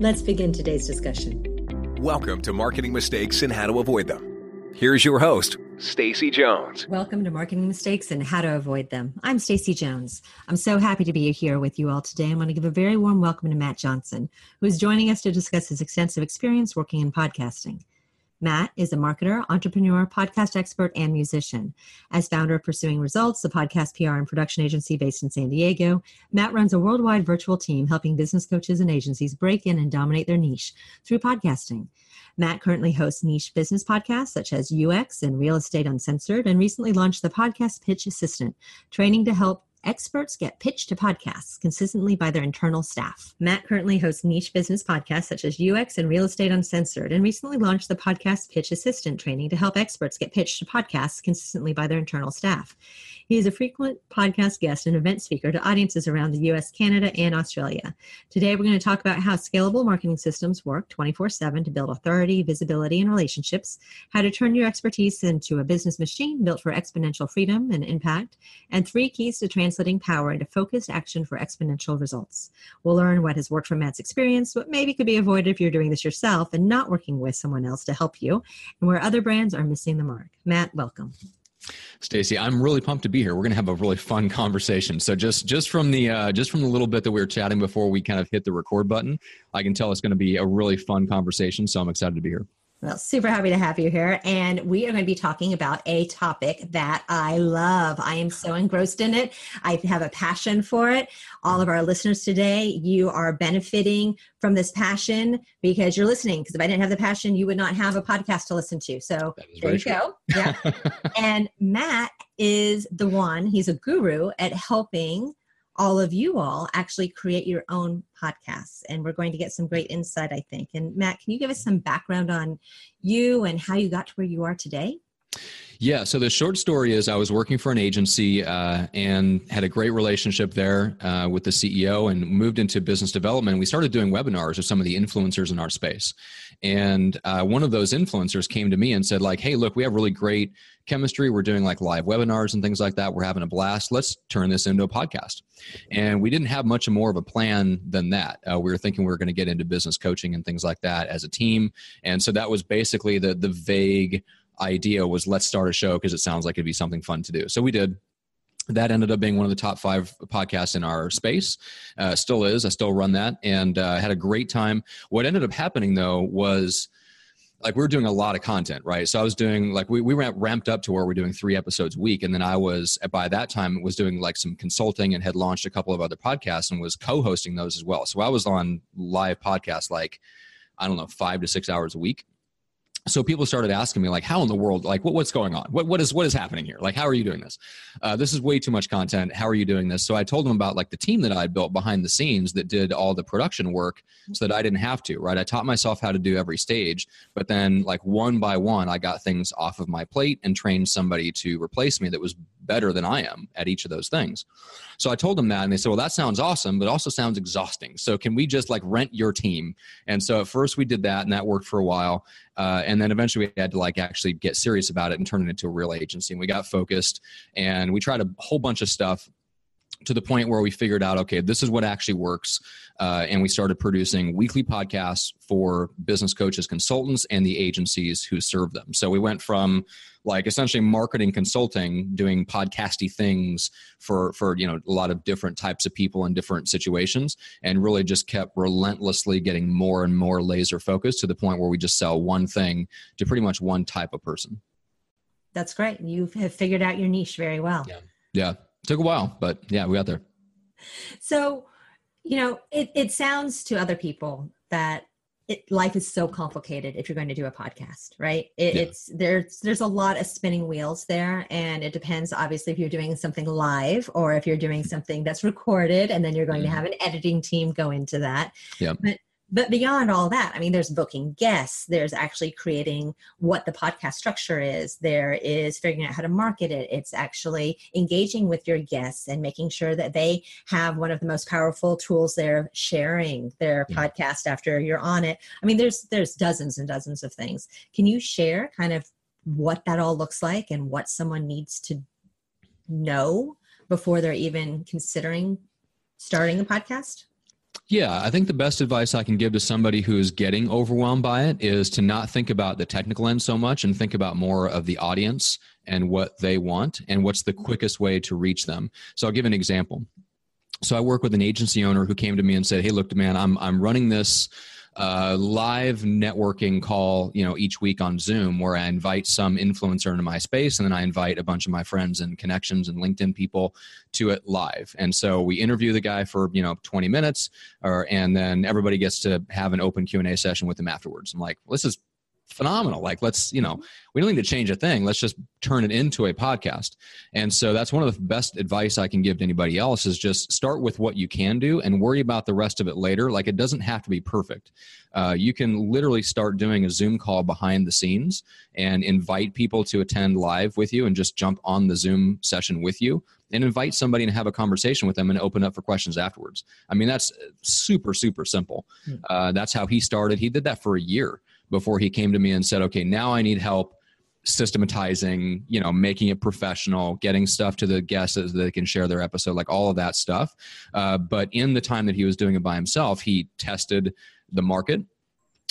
Let's begin today's discussion. Welcome to Marketing Mistakes and How to Avoid Them. Here's your host, Stacy Jones. Welcome to Marketing Mistakes and How to Avoid Them. I'm Stacy Jones. I'm so happy to be here with you all today. I want to give a very warm welcome to Matt Johnson, who is joining us to discuss his extensive experience working in podcasting. Matt is a marketer, entrepreneur, podcast expert, and musician. As founder of Pursuing Results, a podcast PR and production agency based in San Diego, Matt runs a worldwide virtual team helping business coaches and agencies break in and dominate their niche through podcasting. Matt currently hosts niche business podcasts such as UX and Real Estate Uncensored, and recently launched the Podcast Pitch Assistant, training to help experts get pitched to podcasts consistently by their internal staff. Matt currently hosts niche business podcasts such as UX and Real Estate Uncensored, and recently launched the Podcast Pitch Assistant training to help experts get pitched to podcasts consistently by their internal staff. He is a frequent podcast guest and event speaker to audiences around the US, Canada, and Australia. Today, we're going to talk about how scalable marketing systems work 24 7 to build authority, visibility, and relationships, how to turn your expertise into a business machine built for exponential freedom and impact, and three keys to translating power into focused action for exponential results. We'll learn what has worked from Matt's experience, what maybe could be avoided if you're doing this yourself and not working with someone else to help you, and where other brands are missing the mark. Matt, welcome. Stacy, I'm really pumped to be here. We're going to have a really fun conversation. So just just from the uh, just from the little bit that we were chatting before we kind of hit the record button, I can tell it's going to be a really fun conversation. So I'm excited to be here. Well, super happy to have you here. And we are going to be talking about a topic that I love. I am so engrossed in it. I have a passion for it. All of our listeners today, you are benefiting from this passion because you're listening. Because if I didn't have the passion, you would not have a podcast to listen to. So there you true. go. Yeah. and Matt is the one, he's a guru at helping all of you all actually create your own podcasts. And we're going to get some great insight, I think. And Matt, can you give us some background on you and how you got to where you are today? Yeah, so the short story is I was working for an agency uh, and had a great relationship there uh, with the CEO and moved into business development. We started doing webinars with some of the influencers in our space. And uh, one of those influencers came to me and said, like, hey, look, we have really great chemistry. We're doing like live webinars and things like that. We're having a blast. Let's turn this into a podcast. And we didn't have much more of a plan than that. Uh, we were thinking we were going to get into business coaching and things like that as a team. And so that was basically the the vague idea was let's start a show because it sounds like it'd be something fun to do. So we did. That ended up being one of the top five podcasts in our space. Uh, still is. I still run that. And uh, had a great time. What ended up happening though was like we were doing a lot of content right? So i was doing like we, we ramped up to where we're doing three episodes a week. And then i was by that time was doing like some consulting and had launched a couple of other podcasts and was co-hosting those as well. So i was on live podcasts like i don't know five to six hours a week so people started asking me like how in the world like what, what's going on? What, what is what is happening here? Like how are you doing this? Uh, this is way too much content. How are you doing this? So i told them about like the team that i built behind the scenes that did all the production work so that i didn't have to right? I taught myself how to do every stage but then like one by one i got things off of my plate and trained somebody to replace me that was better than I am at each of those things. So I told them that, and they said, Well, that sounds awesome, but also sounds exhausting. So can we just like rent your team? And so at first we did that, and that worked for a while. Uh, and then eventually we had to like actually get serious about it and turn it into a real agency. And we got focused and we tried a whole bunch of stuff to the point where we figured out okay this is what actually works uh, and we started producing weekly podcasts for business coaches consultants and the agencies who serve them so we went from like essentially marketing consulting doing podcasty things for for you know a lot of different types of people in different situations and really just kept relentlessly getting more and more laser focused to the point where we just sell one thing to pretty much one type of person. That's great. You have figured out your niche very well. Yeah. Yeah. Took a while, but yeah, we got there. So, you know, it, it sounds to other people that it, life is so complicated if you're going to do a podcast, right? It, yeah. It's there's there's a lot of spinning wheels there, and it depends obviously if you're doing something live or if you're doing something that's recorded, and then you're going mm-hmm. to have an editing team go into that. Yeah. But but beyond all that i mean there's booking guests there's actually creating what the podcast structure is there is figuring out how to market it it's actually engaging with your guests and making sure that they have one of the most powerful tools they're sharing their yeah. podcast after you're on it. I mean there's there's dozens and dozens of things. Can you share kind of what that all looks like and what someone needs to know before they're even considering starting a podcast yeah, I think the best advice I can give to somebody who is getting overwhelmed by it is to not think about the technical end so much and think about more of the audience and what they want and what's the quickest way to reach them. So I'll give an example. So I work with an agency owner who came to me and said, "Hey, look, man, I'm I'm running this live networking call, you know, each week on Zoom where I invite some influencer into my space and then I invite a bunch of my friends and connections and LinkedIn people to it live. And so we interview the guy for, you know, 20 minutes or, and then everybody gets to have an open Q&A session with him afterwards. I'm like, well, this is phenomenal. Like, let's, you know, we don't need to change a thing. Let's just turn it into a podcast. And so that's one of the best advice I can give to anybody else is just start with what you can do and worry about the rest of it later. Like, it doesn't have to be perfect. Uh, you can literally start doing a Zoom call behind the scenes and invite people to attend live with you and just jump on the Zoom session with you and invite somebody and have a conversation with them and open up for questions afterwards. I mean, that's super, super simple. Hmm. Uh, that's how he started. He did that for a year before he came to me and said, okay, now I need help systematizing, you know, making it professional, getting stuff to the guests so they can share their episode, like all of that stuff. Uh, but in the time that he was doing it by himself, he tested the market.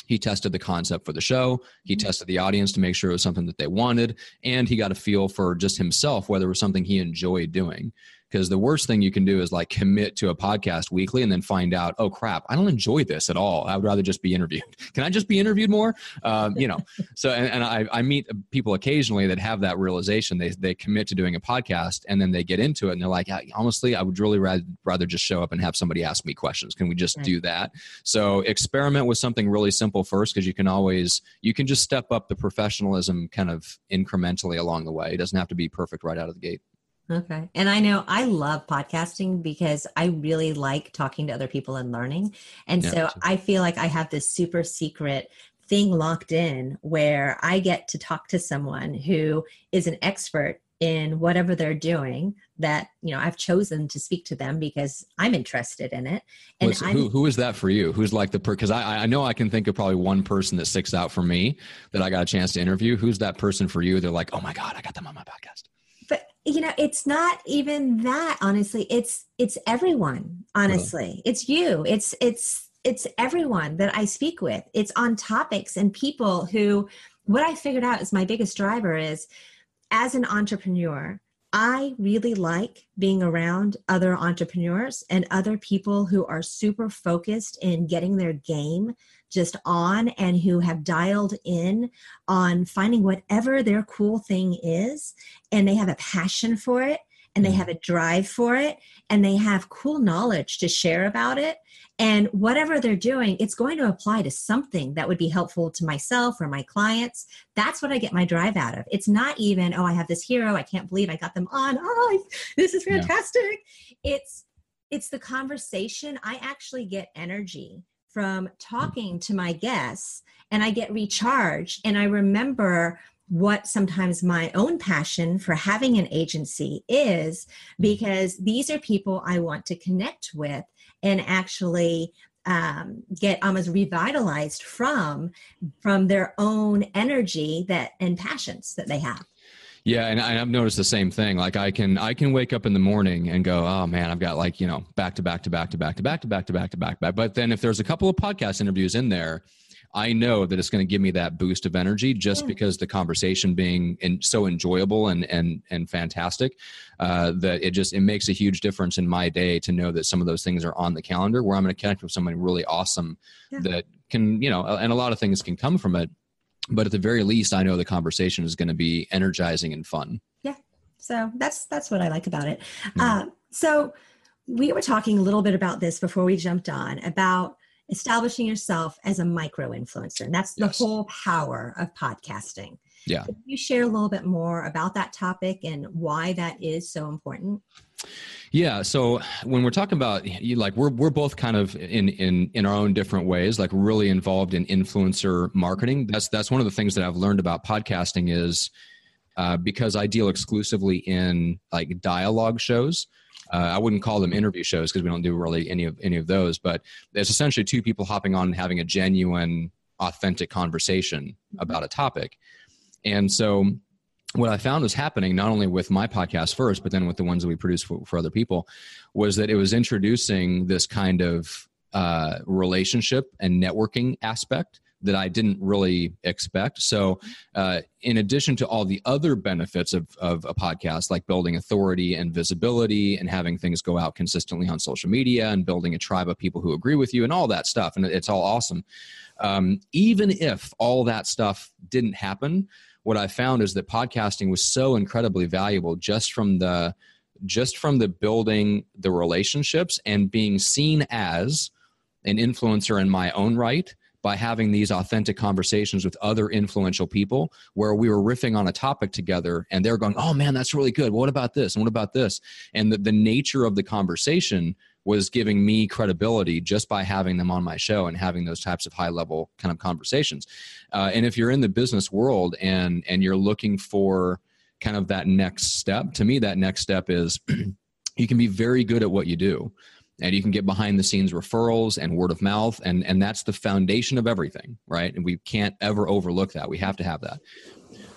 He tested the concept for the show. He mm-hmm. tested the audience to make sure it was something that they wanted. And he got a feel for just himself, whether it was something he enjoyed doing because the worst thing you can do is like commit to a podcast weekly and then find out oh crap i don't enjoy this at all. I would rather just be interviewed. Can i just be interviewed more? Um, you know. So and, and I, I meet people occasionally that have that realization. They, they commit to doing a podcast and then they get into it and they're like honestly i would really rather, rather just show up and have somebody ask me questions. Can we just right. do that? So experiment with something really simple first because you can always you can just step up the professionalism kind of incrementally along the way. It doesn't have to be perfect right out of the gate Okay. And I know I love podcasting because I really like talking to other people and learning. And yeah, so I feel like I have this super secret thing locked in where I get to talk to someone who is an expert in whatever they're doing that you know I've chosen to speak to them because I'm interested in it. And who who is that for you? Who's like the per because I I know I can think of probably one person that sticks out for me that I got a chance to interview. Who's that person for you? They're like, oh my god, I got them on my podcast you know it's not even that honestly. It's it's everyone honestly. It's you. It's it's it's everyone that i speak with. It's on topics and people who what i figured out is my biggest driver is as an entrepreneur I really like being around other entrepreneurs and other people who are super focused in getting their game just on and who have dialed in on finding whatever their cool thing is and they have a passion for it and they mm. have a drive for it and they have cool knowledge to share about it. And whatever they're doing it's going to apply to something that would be helpful to myself or my clients. That's what i get my drive out of. It's not even oh i have this hero i can't believe i got them on. Oh this is fantastic. Yeah. it's it's the conversation. I actually get energy from talking to my guests and i get recharged and i remember what sometimes my own passion for having an agency is because these are people I want to connect with and actually um, get almost revitalized from from their own energy that and passions that they have. Yeah, and I've noticed the same thing. Like I can I can wake up in the morning and go, oh man, I've got like you know back to back to back to back to back to back to back to back to back. But then if there's a couple of podcast interviews in there, I know that it's going to give me that boost of energy just yeah. because the conversation being in, so enjoyable and and and fantastic uh, that it just it makes a huge difference in my day to know that some of those things are on the calendar where I'm going to connect with somebody really awesome yeah. that can you know and a lot of things can come from it but at the very least i know the conversation is going to be energizing and fun yeah so that's that's what i like about it yeah. uh, so we were talking a little bit about this before we jumped on about establishing yourself as a micro influencer. And that's the yes. whole power of podcasting. Yeah. Can you share a little bit more about that topic and why that is so important? Yeah. So when we're talking about like we're we're both kind of in in in our own different ways, like really involved in influencer marketing. That's that's one of the things that I've learned about podcasting is uh, because I deal exclusively in like dialogue shows. Uh, I wouldn't call them interview shows because we don't do really any of any of those, but it's essentially two people hopping on and having a genuine, authentic conversation about a topic. And so what I found was happening not only with my podcast first, but then with the ones that we produce for, for other people, was that it was introducing this kind of uh, relationship and networking aspect that I didn't really expect. So, uh, in addition to all the other benefits of, of a podcast, like building authority and visibility and having things go out consistently on social media and building a tribe of people who agree with you and all that stuff, and it's all awesome. Um, even if all that stuff didn't happen, what I found is that podcasting was so incredibly valuable just from the just from the building the relationships and being seen as an influencer in my own right by having these authentic conversations with other influential people where we were riffing on a topic together and they're going, oh man, that's really good. What about this? And what about this? And the, the nature of the conversation was giving me credibility just by having them on my show and having those types of high level kind of conversations. Uh, and if you're in the business world and and you're looking for kind of that next step, to me that next step is you can be very good at what you do and you can get behind the scenes referrals and word of mouth and and that's the foundation of everything right and we can't ever overlook that we have to have that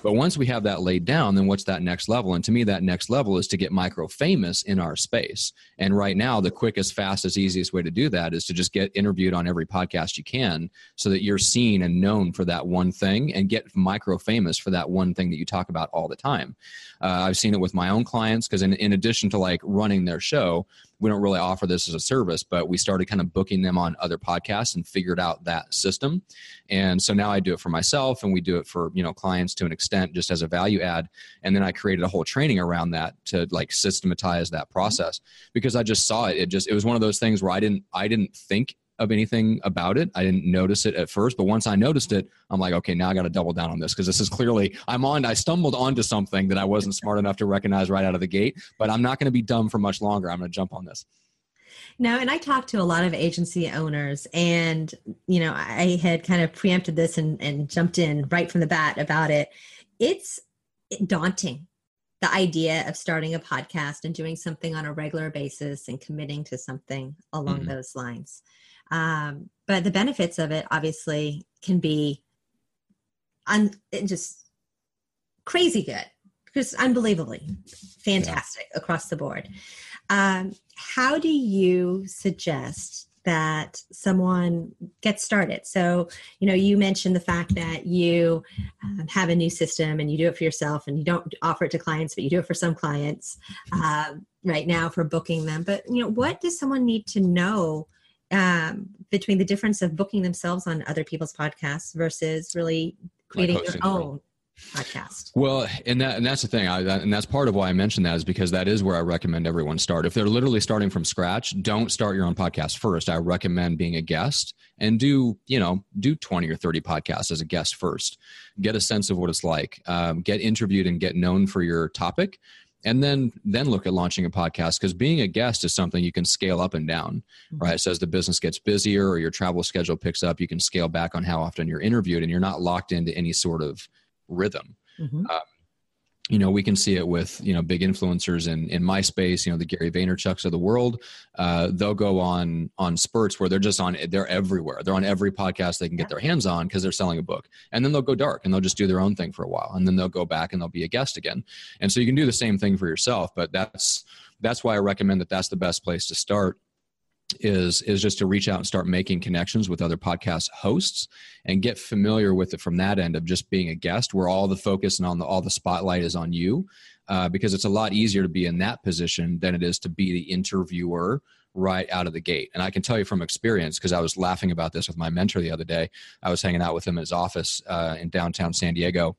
but once we have that laid down, then what's that next level? And to me, that next level is to get micro famous in our space. And right now, the quickest, fastest, easiest way to do that is to just get interviewed on every podcast you can so that you're seen and known for that one thing and get micro famous for that one thing that you talk about all the time. Uh, I've seen it with my own clients because, in, in addition to like running their show, we don't really offer this as a service, but we started kind of booking them on other podcasts and figured out that system. And so now I do it for myself and we do it for, you know, clients to an extent just as a value add. And then I created a whole training around that to like systematize that process because I just saw it. It just, it was one of those things where I didn't, I didn't think of anything about it. I didn't notice it at first, but once I noticed it, I'm like, okay, now I got to double down on this because this is clearly I'm on. I stumbled onto something that I wasn't smart enough to recognize right out of the gate. But I'm not going to be dumb for much longer. I'm going to jump on this. No, and I talked to a lot of agency owners, and you know, I had kind of preempted this and, and jumped in right from the bat about it. It's daunting the idea of starting a podcast and doing something on a regular basis and committing to something along mm-hmm. those lines. Um, but the benefits of it obviously can be un- just crazy good because unbelievably fantastic yeah. across the board. Um, how do you suggest that someone gets started? So, you know, you mentioned the fact that you um, have a new system and you do it for yourself and you don't offer it to clients, but you do it for some clients um, right now for booking them. But, you know, what does someone need to know um, between the difference of booking themselves on other people's podcasts versus really creating like your own podcast. Well, and that and that's the thing, I, that, and that's part of why I mentioned that is because that is where I recommend everyone start. If they're literally starting from scratch, don't start your own podcast first. I recommend being a guest and do you know do twenty or thirty podcasts as a guest first. Get a sense of what it's like. Um, get interviewed and get known for your topic and then then look at launching a podcast because being a guest is something you can scale up and down mm-hmm. right so as the business gets busier or your travel schedule picks up you can scale back on how often you're interviewed and you're not locked into any sort of rhythm mm-hmm. um, you know we can see it with you know big influencers in in my space you know the gary vaynerchuks of the world. Uh, they'll go on on spurts where they're just on they're everywhere. They're on every podcast they can get their hands on because they're selling a book. And then they'll go dark and they'll just do their own thing for a while. And then they'll go back and they'll be a guest again. And so you can do the same thing for yourself but that's that's why i recommend that that's the best place to start is is just to reach out and start making connections with other podcast hosts and get familiar with it from that end of just being a guest where all the focus and on the all the spotlight is on you uh, because it's a lot easier to be in that position than it is to be the interviewer right out of the gate. And i can tell you from experience because i was laughing about this with my mentor the other day. I was hanging out with him in his office uh, in downtown san diego.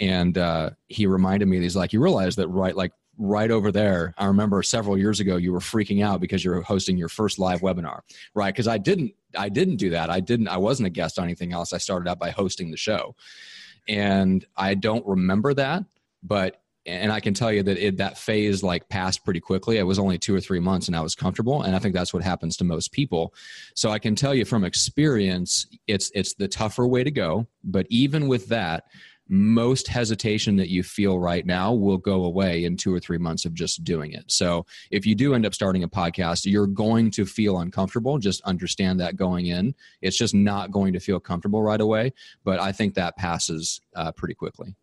And uh, he reminded me he's like you realize that right like right over there. I remember several years ago you were freaking out because you were hosting your first live webinar, right? Because I didn't I didn't do that. I didn't I wasn't a guest on anything else. I started out by hosting the show. And I don't remember that, but and I can tell you that it, that phase like passed pretty quickly. It was only two or three months, and I was comfortable. And I think that's what happens to most people. So I can tell you from experience, it's it's the tougher way to go. But even with that, most hesitation that you feel right now will go away in two or three months of just doing it. So if you do end up starting a podcast, you're going to feel uncomfortable. Just understand that going in. It's just not going to feel comfortable right away. But I think that passes uh, pretty quickly.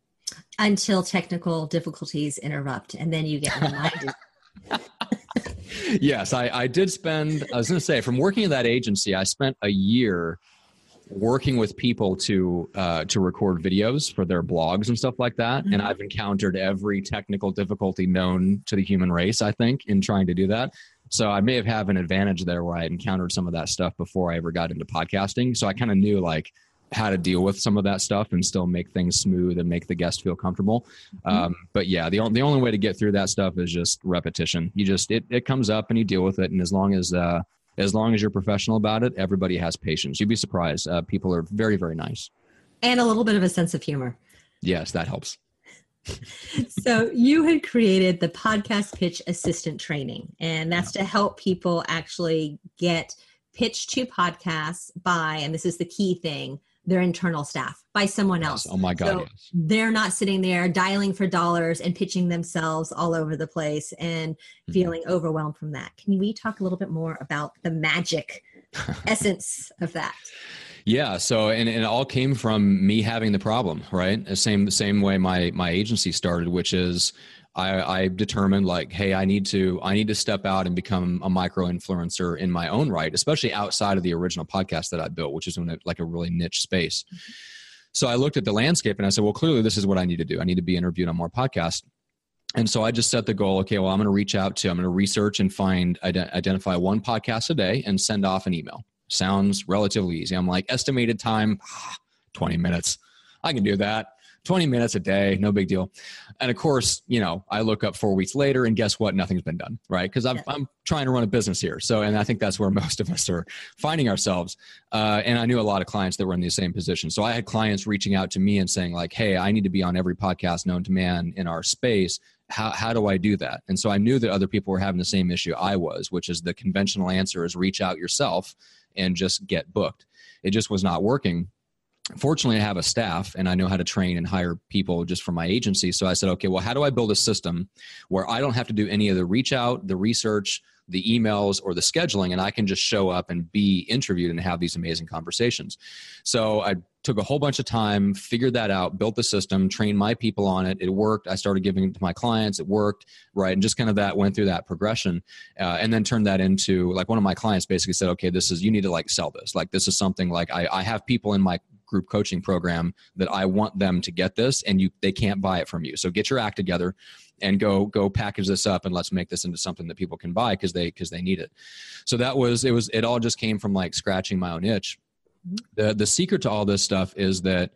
Until technical difficulties interrupt, and then you get reminded. yes, I, I did spend, I was going to say, from working in that agency, I spent a year working with people to uh, to record videos for their blogs and stuff like that. Mm-hmm. and i've encountered every technical difficulty known to the human race i think in trying to do that. So i may have had an advantage there where i encountered some of that stuff before i ever got into podcasting. So i kind of knew like how to deal with some of that stuff and still make things smooth and make the guest feel comfortable. Mm-hmm. um, but yeah the, the only way to get through that stuff is just repetition. You just it, it comes up and you deal with it. And as long as uh, as long as you're professional about it, everybody has patience. You'd be surprised. Uh, people are very, very nice. And a little bit of a sense of humor. Yes, that helps. so you had created the podcast pitch assistant training, and that's yeah. to help people actually get pitched to podcasts by, and this is the key thing, their internal staff by someone else. Oh my God. So yes. They're not sitting there dialing for dollars and pitching themselves all over the place and mm-hmm. feeling overwhelmed from that. Can we talk a little bit more about the magic essence of that? Yeah. So, and, and, it all came from me having the problem, right? The same, the same way my, my agency started, which is I, I determined like, hey, I need to I need to step out and become a micro influencer in my own right, especially outside of the original podcast that I built, which is in a, like a really niche space. Mm-hmm. So I looked at the landscape and I said, well, clearly this is what I need to do. I need to be interviewed on more podcasts. And so I just set the goal. Okay, well, I'm going to reach out to, I'm going to research and find, identify one podcast a day and send off an email. Sounds relatively easy. I'm like, estimated time, 20 minutes. I can do that. 20 minutes a day, no big deal. And of course, you know, I look up four weeks later and guess what? Nothing's been done, right? Because I'm, yeah. I'm trying to run a business here. So, and I think that's where most of us are finding ourselves. Uh, and I knew a lot of clients that were in the same position. So I had clients reaching out to me and saying, like, hey, I need to be on every podcast known to man in our space. How, how do I do that? And so I knew that other people were having the same issue I was, which is the conventional answer is reach out yourself and just get booked. It just was not working fortunately i have a staff and i know how to train and hire people just from my agency. So i said okay well how do i build a system where i don't have to do any of the reach out the research the emails or the scheduling and i can just show up and be interviewed and have these amazing conversations? So i took a whole bunch of time figured that out built the system trained my people on it. It worked. I started giving it to my clients. It worked right? And just kind of that went through that progression uh, and then turned that into like one of my clients basically said okay this is you need to like sell this. Like this is something like i, I have people in my group coaching program that I want them to get this and you they can't buy it from you. So get your act together and go go package this up and let's make this into something that people can buy because they because they need it. So that was it was it all just came from like scratching my own itch. Mm-hmm. The the secret to all this stuff is that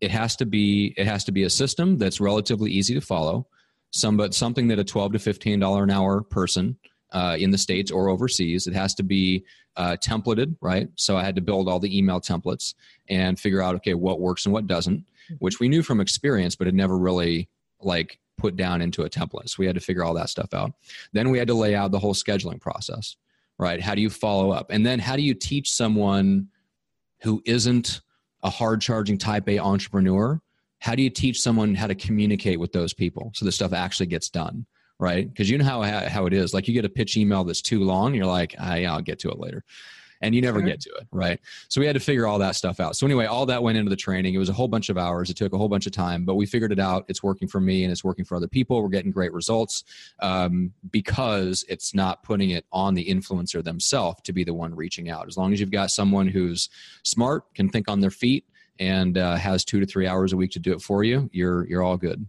it has to be it has to be a system that's relatively easy to follow. Some but something that a 12 to 15 dollar an hour person uh, in the states or overseas. It has to be uh, templated, right? So I had to build all the email templates and figure out okay what works and what doesn't, mm-hmm. which we knew from experience, but had never really like put down into a template. So we had to figure all that stuff out. Then we had to lay out the whole scheduling process, right? How do you follow up, and then how do you teach someone who isn't a hard charging type A entrepreneur? How do you teach someone how to communicate with those people so the stuff actually gets done? Right? Because you know how how it is. Like you get a pitch email that's too long, you're like, ah, yeah, I'll get to it later, and you never sure. get to it, right? So we had to figure all that stuff out. So anyway, all that went into the training. It was a whole bunch of hours. It took a whole bunch of time, but we figured it out. It's working for me, and it's working for other people. We're getting great results um, because it's not putting it on the influencer themselves to be the one reaching out. As long as you've got someone who's smart, can think on their feet, and uh, has two to three hours a week to do it for you, you're you're all good.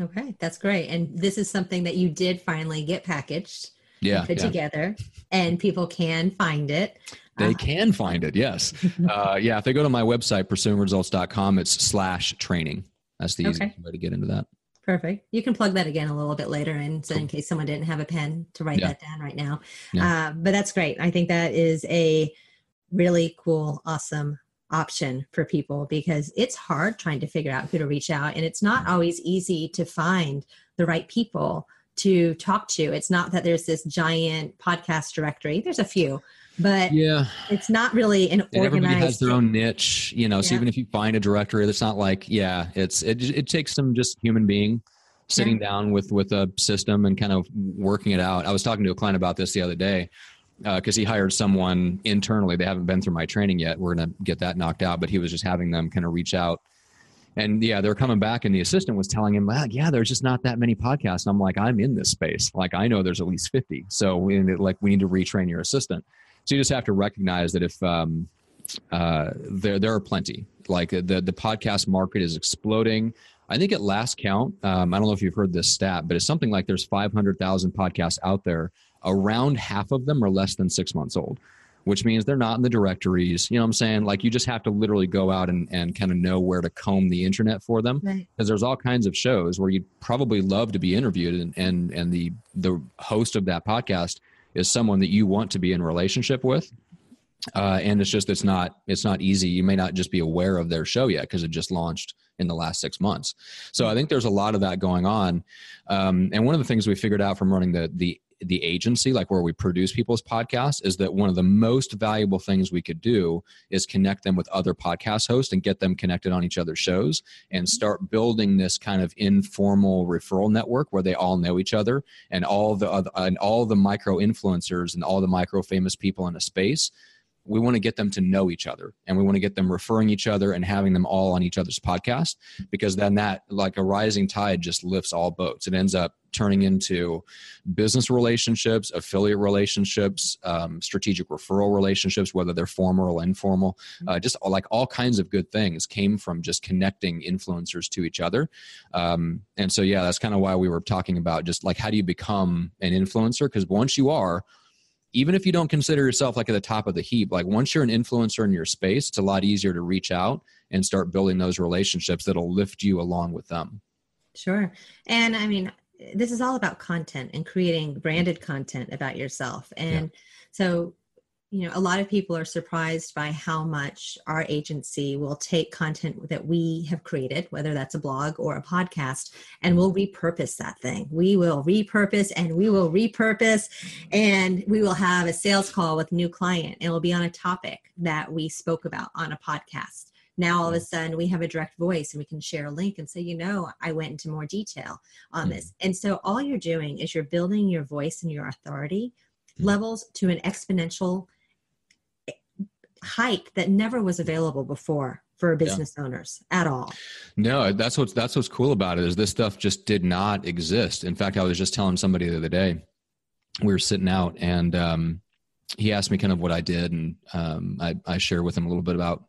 Okay, that's great. And this is something that you did finally get packaged, yeah, put yeah. together, and people can find it. They uh, can find it. Yes, uh, yeah. If they go to my website pursuingresults.com, it's slash training. That's the easiest way to get into that. Perfect. You can plug that again a little bit later, and so cool. in case someone didn't have a pen to write yeah. that down right now. Yeah. Uh, but that's great. I think that is a really cool, awesome option for people because it's hard trying to figure out who to reach out and it's not always easy to find the right people to talk to. It's not that there's this giant podcast directory. There's a few, but yeah, it's not really an and organized. everybody has their own niche, you know. So even if you find a directory, that's not like yeah, it's it. It takes some just human being sitting down with with a system and kind of working it out. I was talking to a client about this the other day because he hired someone internally. They haven't been through my training yet. We're gonna get that knocked out, but he was just having them kind of reach out. And yeah, they're coming back, and the assistant was telling him, "Ah, "Yeah, there's just not that many podcasts." And I'm like, "I'm in this space. Like, I know there's at least 50. So, we, like, we need to retrain your assistant." So you just have to recognize that if um, uh, there there are plenty. Like the the podcast market is exploding. I think at last count, um, I don't know if you've heard this stat, but it's something like there's 500,000 podcasts out there. Around half of them are less than six months old, which means they're not in the directories. You know what I'm saying? Like you just have to literally go out and, and kind of know where to comb the internet for them Right. because there's all kinds of shows where you'd probably love to be interviewed and, and and the the host of that podcast is someone that you want to be in relationship with uh, and it's just it's not it's not easy you may not just be aware of their show yet because it just launched in the last six months so i think there's a lot of that going on um, and one of the things we figured out from running the the the agency like where we produce people's podcasts is that one of the most valuable things we could do is connect them with other podcast hosts and get them connected on each other's shows and mm-hmm. start building this kind of informal referral network where they all know each other and all the other, and all the micro influencers and all the micro famous people in a space we want to get them to know each other and we want to get them referring each other and having them all on each other's podcast because then that like a rising tide just lifts all boats. It ends up turning into business relationships affiliate relationships um, strategic referral relationships whether they're formal or informal. Uh, just like all kinds of good things came from just connecting influencers to each other. Um, and so yeah that's kind of why we were talking about just like how do you become an influencer? Because once you are even if you don't consider yourself like at the top of the heap, like once you're an influencer in your space, it's a lot easier to reach out and start building those relationships that'll lift you along with them. Sure. And I mean, this is all about content and creating branded content about yourself. And so, you know, a lot of people are surprised by how much our agency will take content that we have created, whether that's a blog or a podcast, and we'll repurpose that thing. We will repurpose and we will repurpose, and we will have a sales call with a new client. and It will be on a topic that we spoke about on a podcast now all of a sudden we have a direct voice and we can share a link and say you know i went into more detail on this and so all you're doing is you're building your voice and your authority Mhm. levels to an exponential height that never was available before for business owners at all No, that's what's that's what's cool about it is this stuff just did not exist. In fact, I was just telling somebody the other day, we were sitting out and um, he asked me kind of what I did, and um, I, I shared with him a little bit about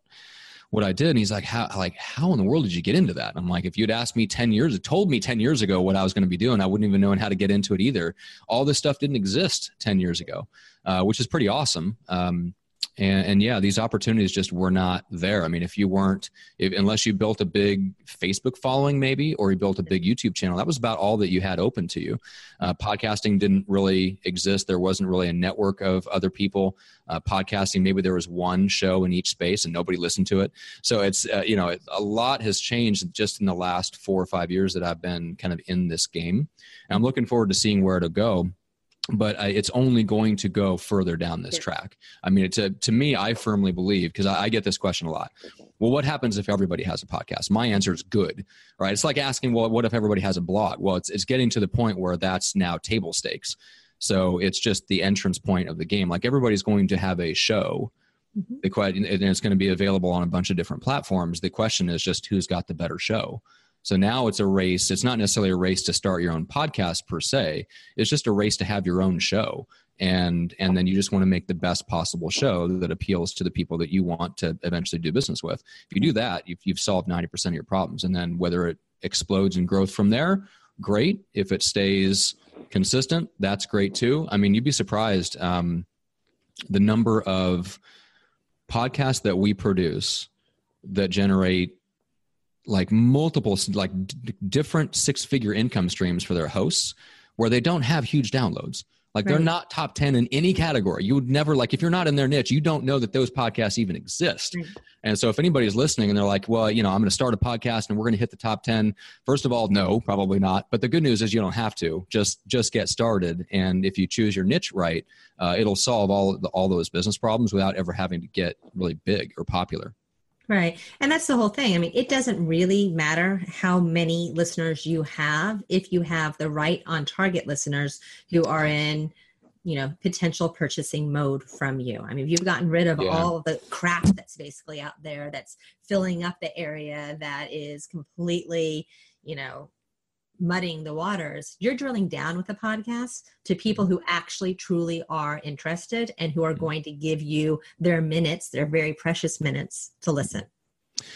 what I did, and he's like, "How like how in the world did you get into that?" I'm like, "If you'd asked me ten years, told me ten years ago what I was going to be doing, I wouldn't even known how to get into it either. All this stuff didn't exist ten years ago, uh, which is pretty awesome." Um, and, and yeah, these opportunities just were not there. I mean, if you weren't, if, unless you built a big Facebook following, maybe, or you built a big YouTube channel, that was about all that you had open to you. Uh, podcasting didn't really exist. There wasn't really a network of other people uh, podcasting. Maybe there was one show in each space and nobody listened to it. So it's, uh, you know, it, a lot has changed just in the last four or five years that I've been kind of in this game. And I'm looking forward to seeing where it'll go but I, it's only going to go further down this track. I mean, to to me, I firmly believe because I, I get this question a lot. Well, what happens if everybody has a podcast? My answer is good, right? It's like asking, well, what if everybody has a blog? Well, it's it's getting to the point where that's now table stakes. So it's just the entrance point of the game. Like everybody's going to have a show. Mhm. The question, and it's going to be available on a bunch of different platforms. The question is just who's got the better show. So now it's a race. It's not necessarily a race to start your own podcast per se. It's just a race to have your own show. And and then you just want to make the best possible show that appeals to the people that you want to eventually do business with. If you do that, you've, you've solved 90% of your problems. And then whether it explodes in growth from there, great. If it stays consistent, that's great too. I mean, you'd be surprised um, the number of podcasts that we produce that generate like multiple like d- different six figure income streams for their hosts where they don't have huge downloads Like they're not top 10 in any category. You would never like if you're not in their niche, you don't know that those podcasts even exist. Right. And so if anybody's listening and they're like, well, you know, I'm going to start a podcast and we're going to hit the top 10, first of all, no, probably not. But the good news is you don't have to. Just just get started and if you choose your niche right, uh, it'll solve all the, all those business problems without ever having to get really big or popular. Right. And that's the whole thing. I mean, it doesn't really matter how many listeners you have if you have the right on target listeners who are in, you know, potential purchasing mode from you. I mean, if you've gotten rid of yeah. all of the crap that's basically out there that's filling up the area that is completely, you know, muddying the waters, you're drilling down with the podcast to people mm-hmm. who actually truly are interested and who are mm-hmm. going to give you their minutes, their very precious minutes to listen.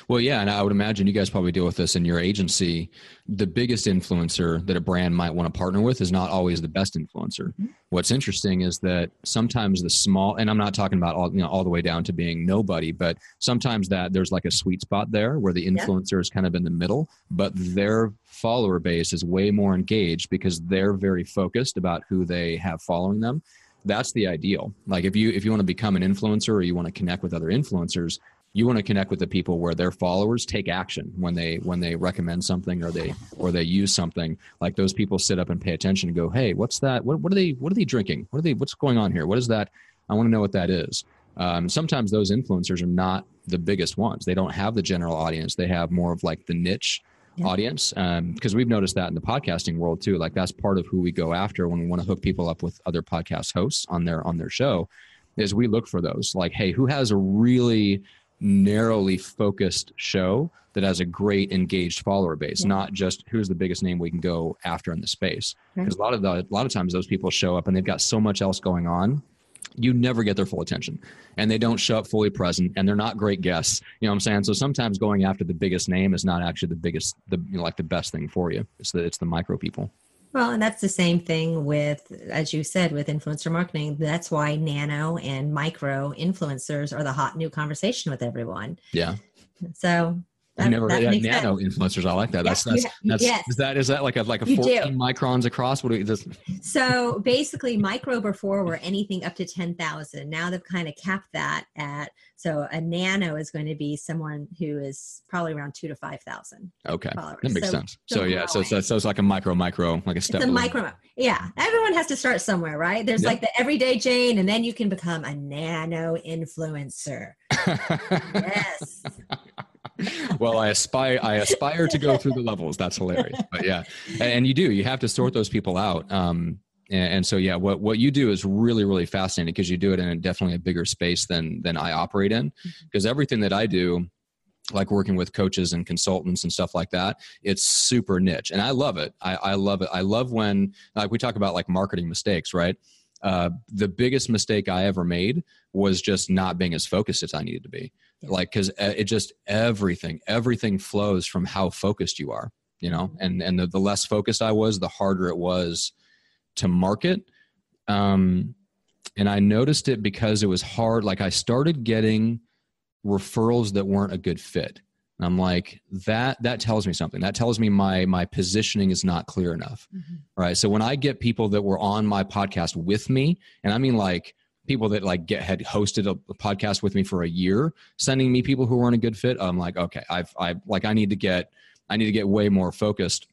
Well, yeah, and I would imagine you guys probably deal with this in your agency. The biggest influencer that a brand might want to partner with is not always the best influencer. Mm-hmm. What's interesting is that sometimes the small, and I'm not talking about all you know all the way down to being nobody, but sometimes that there's like a sweet spot there where the influencer yeah. is kind of in the middle, but their follower base is way more engaged because they're very focused about who they have following them that's the ideal like if you if you want to become an influencer or you want to connect with other influencers you want to connect with the people where their followers take action when they when they recommend something or they or they use something. Like those people sit up and pay attention and go hey what's that? What, what are they what are they drinking? What are they what's going on here? What is that? I want to know what that is. Um, sometimes those influencers are not the biggest ones. They don't have the general audience. They have more of like the niche yeah. audience because um, we've noticed that in the podcasting world too. Like that's part of who we go after when we want to hook people up with other podcast hosts on their on their show is we look for those. Like hey who has a really narrowly focused show that has a great engaged follower base, yeah. not just who's the biggest name we can go after in the space. Because right. a lot of the, a lot of times those people show up and they've got so much else going on. You never get their full attention, and they don't show up fully present, and they're not great guests. You know what I'm saying? So sometimes going after the biggest name is not actually the biggest, the you know, like the best thing for you. It's the it's the micro people. Well, and that's the same thing with, as you said, with influencer marketing. That's why nano and micro influencers are the hot new conversation with everyone. Yeah. So I never heard yeah, nano sense. influencers. I like that. That's that's, that's yes. is that is that like a like a you 14 do. microns across? What do you just So basically micro before were anything up to 10,000. Now they've kind of capped that at so a nano is going to be someone who is probably around 2 to 5,000. Okay. Followers. That makes so, sense. So yeah, so, so so it's like a micro micro like a step. It's a micro. Yeah. Everyone has to start somewhere, right? There's like the everyday Jane and then you can become a nano influencer. yes well, I aspire I aspire to go through the levels. That's hilarious. But yeah, and, and you do. You have to sort those people out. Um, and, and, so yeah, what what you do is really really fascinating because you do it in a, definitely a bigger space than than I operate in. Because mm-hmm. everything that I do, like working with coaches and consultants and stuff like that it's super niche and i love it I, I, love it i love when like we talk about like marketing mistakes right uh, the biggest mistake i ever made was just not being as focused as i needed to be. Like because uh, it just everything everything flows from how focused you are you know? Mm-hmm. and and the, the less focused i was the harder it was to market. Um and i noticed it because it was hard like i started getting referrals that weren't a good fit i'm like that that tells me something. That tells me my my positioning is not clear enough. Mm-hmm. right? So when i get people that were on my podcast with me and i mean like people that like get had hosted a, podcast with me for a year sending me people who weren't a good fit i'm like okay i've i like i need to get i need to get way more focused.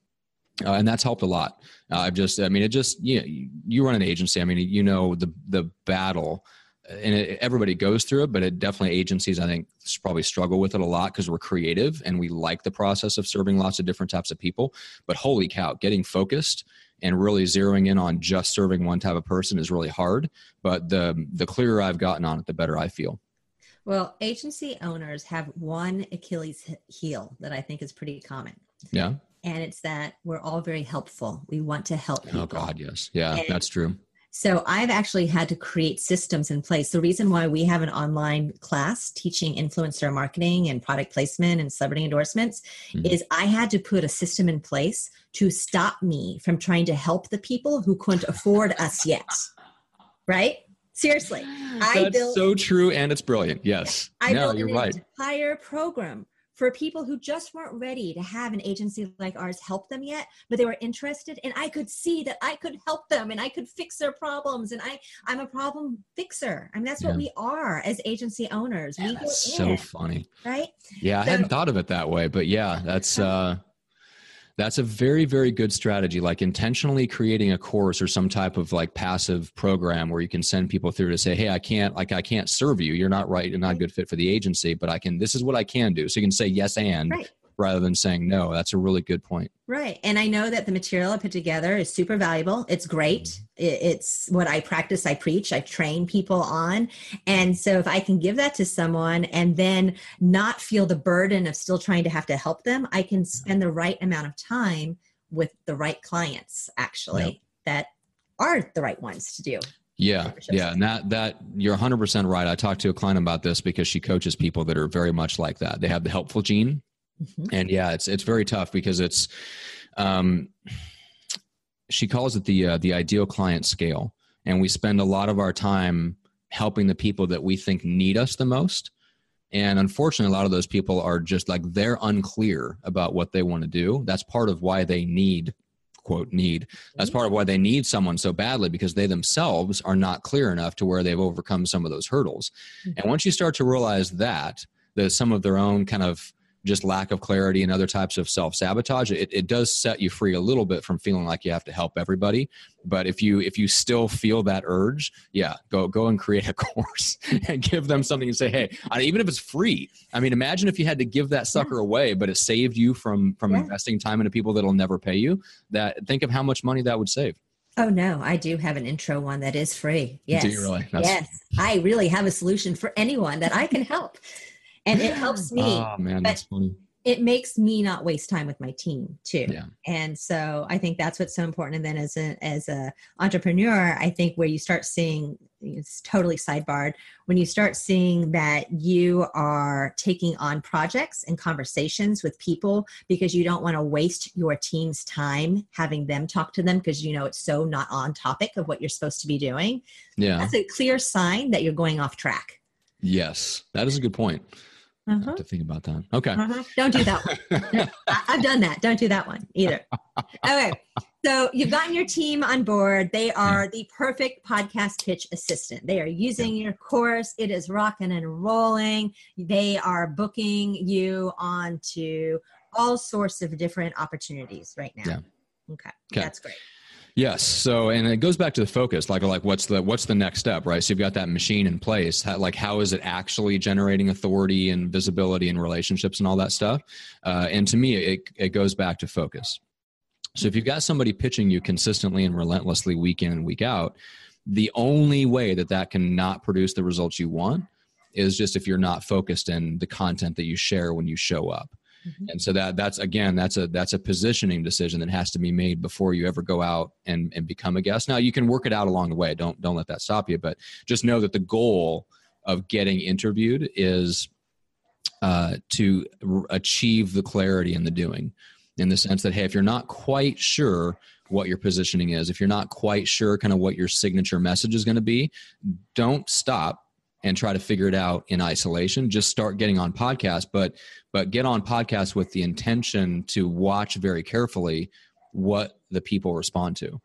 Uh, and that's helped a lot. Uh, i've just i mean it just you, know, you run an agency. I mean you know the the battle and it, everybody goes through it but it definitely agencies i think probably struggle with it a lot because we're creative and we like the process of serving lots of different types of people. But holy cow getting focused and really zeroing in on just serving one type of person is really hard. But the the clearer i've gotten on it the better i feel. Well agency owners have one achilles heel that i think is pretty common. Yeah. And it's that we're all very helpful. We want to help oh, people. oh god yes. Yeah and that's true so I've actually had to create systems in place. The reason why we have an online class teaching influencer marketing and product placement and celebrity endorsements mm-hmm. is I had to put a system in place to stop me from trying to help the people who couldn't afford us yet. Right? Seriously. I That's built, so true and it's brilliant. Yes. I no, built you're an right. entire program for people who just weren't ready to have an agency like ours help them yet but they were interested and i could see that i could help them and i could fix their problems and i i'm a problem fixer. I mean that's yeah. what we are as agency owners. Yeah, we that's so funny. right? Yeah i hadn't thought of it that way but yeah that's uh that's a very very good strategy like intentionally creating a course or some type of like passive program where you can send people through to say hey i can't like i can't serve you. You're not right you're not a good fit for the agency but i can this is what i can do. So you can say yes and right rather than saying no. That's a really good point. Right. And I know that the material I put together is super valuable. It's great. Mm-hmm. It's what I practice, I preach, I train people on. And so if I can give that to someone and then not feel the burden of still trying to have to help them, I can spend the right amount of time with the right clients actually yep. that are the right ones to do. Yeah, yeah, and that that you're 100 percent right. I talked to a client about this because she coaches people that are very much like that. They have the helpful gene, Mm-hmm. And yeah, it's it's very tough because it's um, she calls it the uh, the ideal client scale, and we spend a lot of our time helping the people that we think need us the most. And unfortunately, a lot of those people are just like they're unclear about what they want to do. That's part of why they need quote need. That's part of why they need someone so badly because they themselves are not clear enough to where they've overcome some of those hurdles. Mm-hmm. And once you start to realize that, that some of their own kind of just lack of clarity and other types of self sabotage, it, it does set you free a little bit from feeling like you have to help everybody. But if you if you still feel that urge, yeah, go go and create a course and give them something and say, hey, even if it's free. I mean, imagine if you had to give that sucker yeah. away, but it saved you from from yeah. investing time into people that'll never pay you. That think of how much money that would save. Oh no, I do have an intro one that is free. Yes. Do you really? Yes. I really have a solution for anyone that I can help and it helps me. Oh man, that's funny. It makes me not waste time with my team too. Yeah. And so I think that's what's so important. And then as a as a entrepreneur, I think where you start seeing it's totally sidebarred when you start seeing that you are taking on projects and conversations with people because you don't want to waste your team's time having them talk to them because you know it's so not on topic of what you're supposed to be doing. Yeah. That's a clear sign that you're going off track. Yes, that is a good point. Uh-huh. to think about that. Okay. Uh-huh. Don't do that one. I've done that. Don't do that one either. Okay. So you've gotten your team on board. They are the perfect podcast pitch assistant. They are using your course. It is rocking and rolling. They are booking you onto all sorts of different opportunities right now. Yeah. Okay. okay. That's great. Yes. So, and it goes back to the focus, like, like what's the what's the next step, right? So you've got that machine in place. How, like, how is it actually generating authority and visibility and relationships and all that stuff? Uh, and to me, it it goes back to focus. So if you've got somebody pitching you consistently and relentlessly week in and week out, the only way that that can not produce the results you want is just if you're not focused in the content that you share when you show up. Mm-hmm. And so that that's again that's a that's a positioning decision that has to be made before you ever go out and and become a guest. Now you can work it out along the way. Don't don't let that stop you, but just know that the goal of getting interviewed is uh, to r- achieve the clarity in the doing in the sense that hey if you're not quite sure what your positioning is if you're not quite sure kind of what your signature message is going to be don't stop and try to figure it out in isolation just start getting on podcasts but but get on podcasts with the intention to watch very carefully what the people respond to.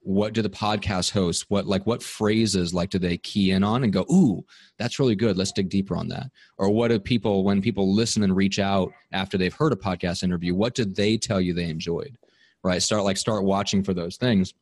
What do the podcast hosts what like what phrases like do they key in on and go ooh that's really good. Let's dig deeper on that. Or what do people when people listen and reach out after they've heard a podcast interview what did they tell you they enjoyed right? Start like start watching for those things.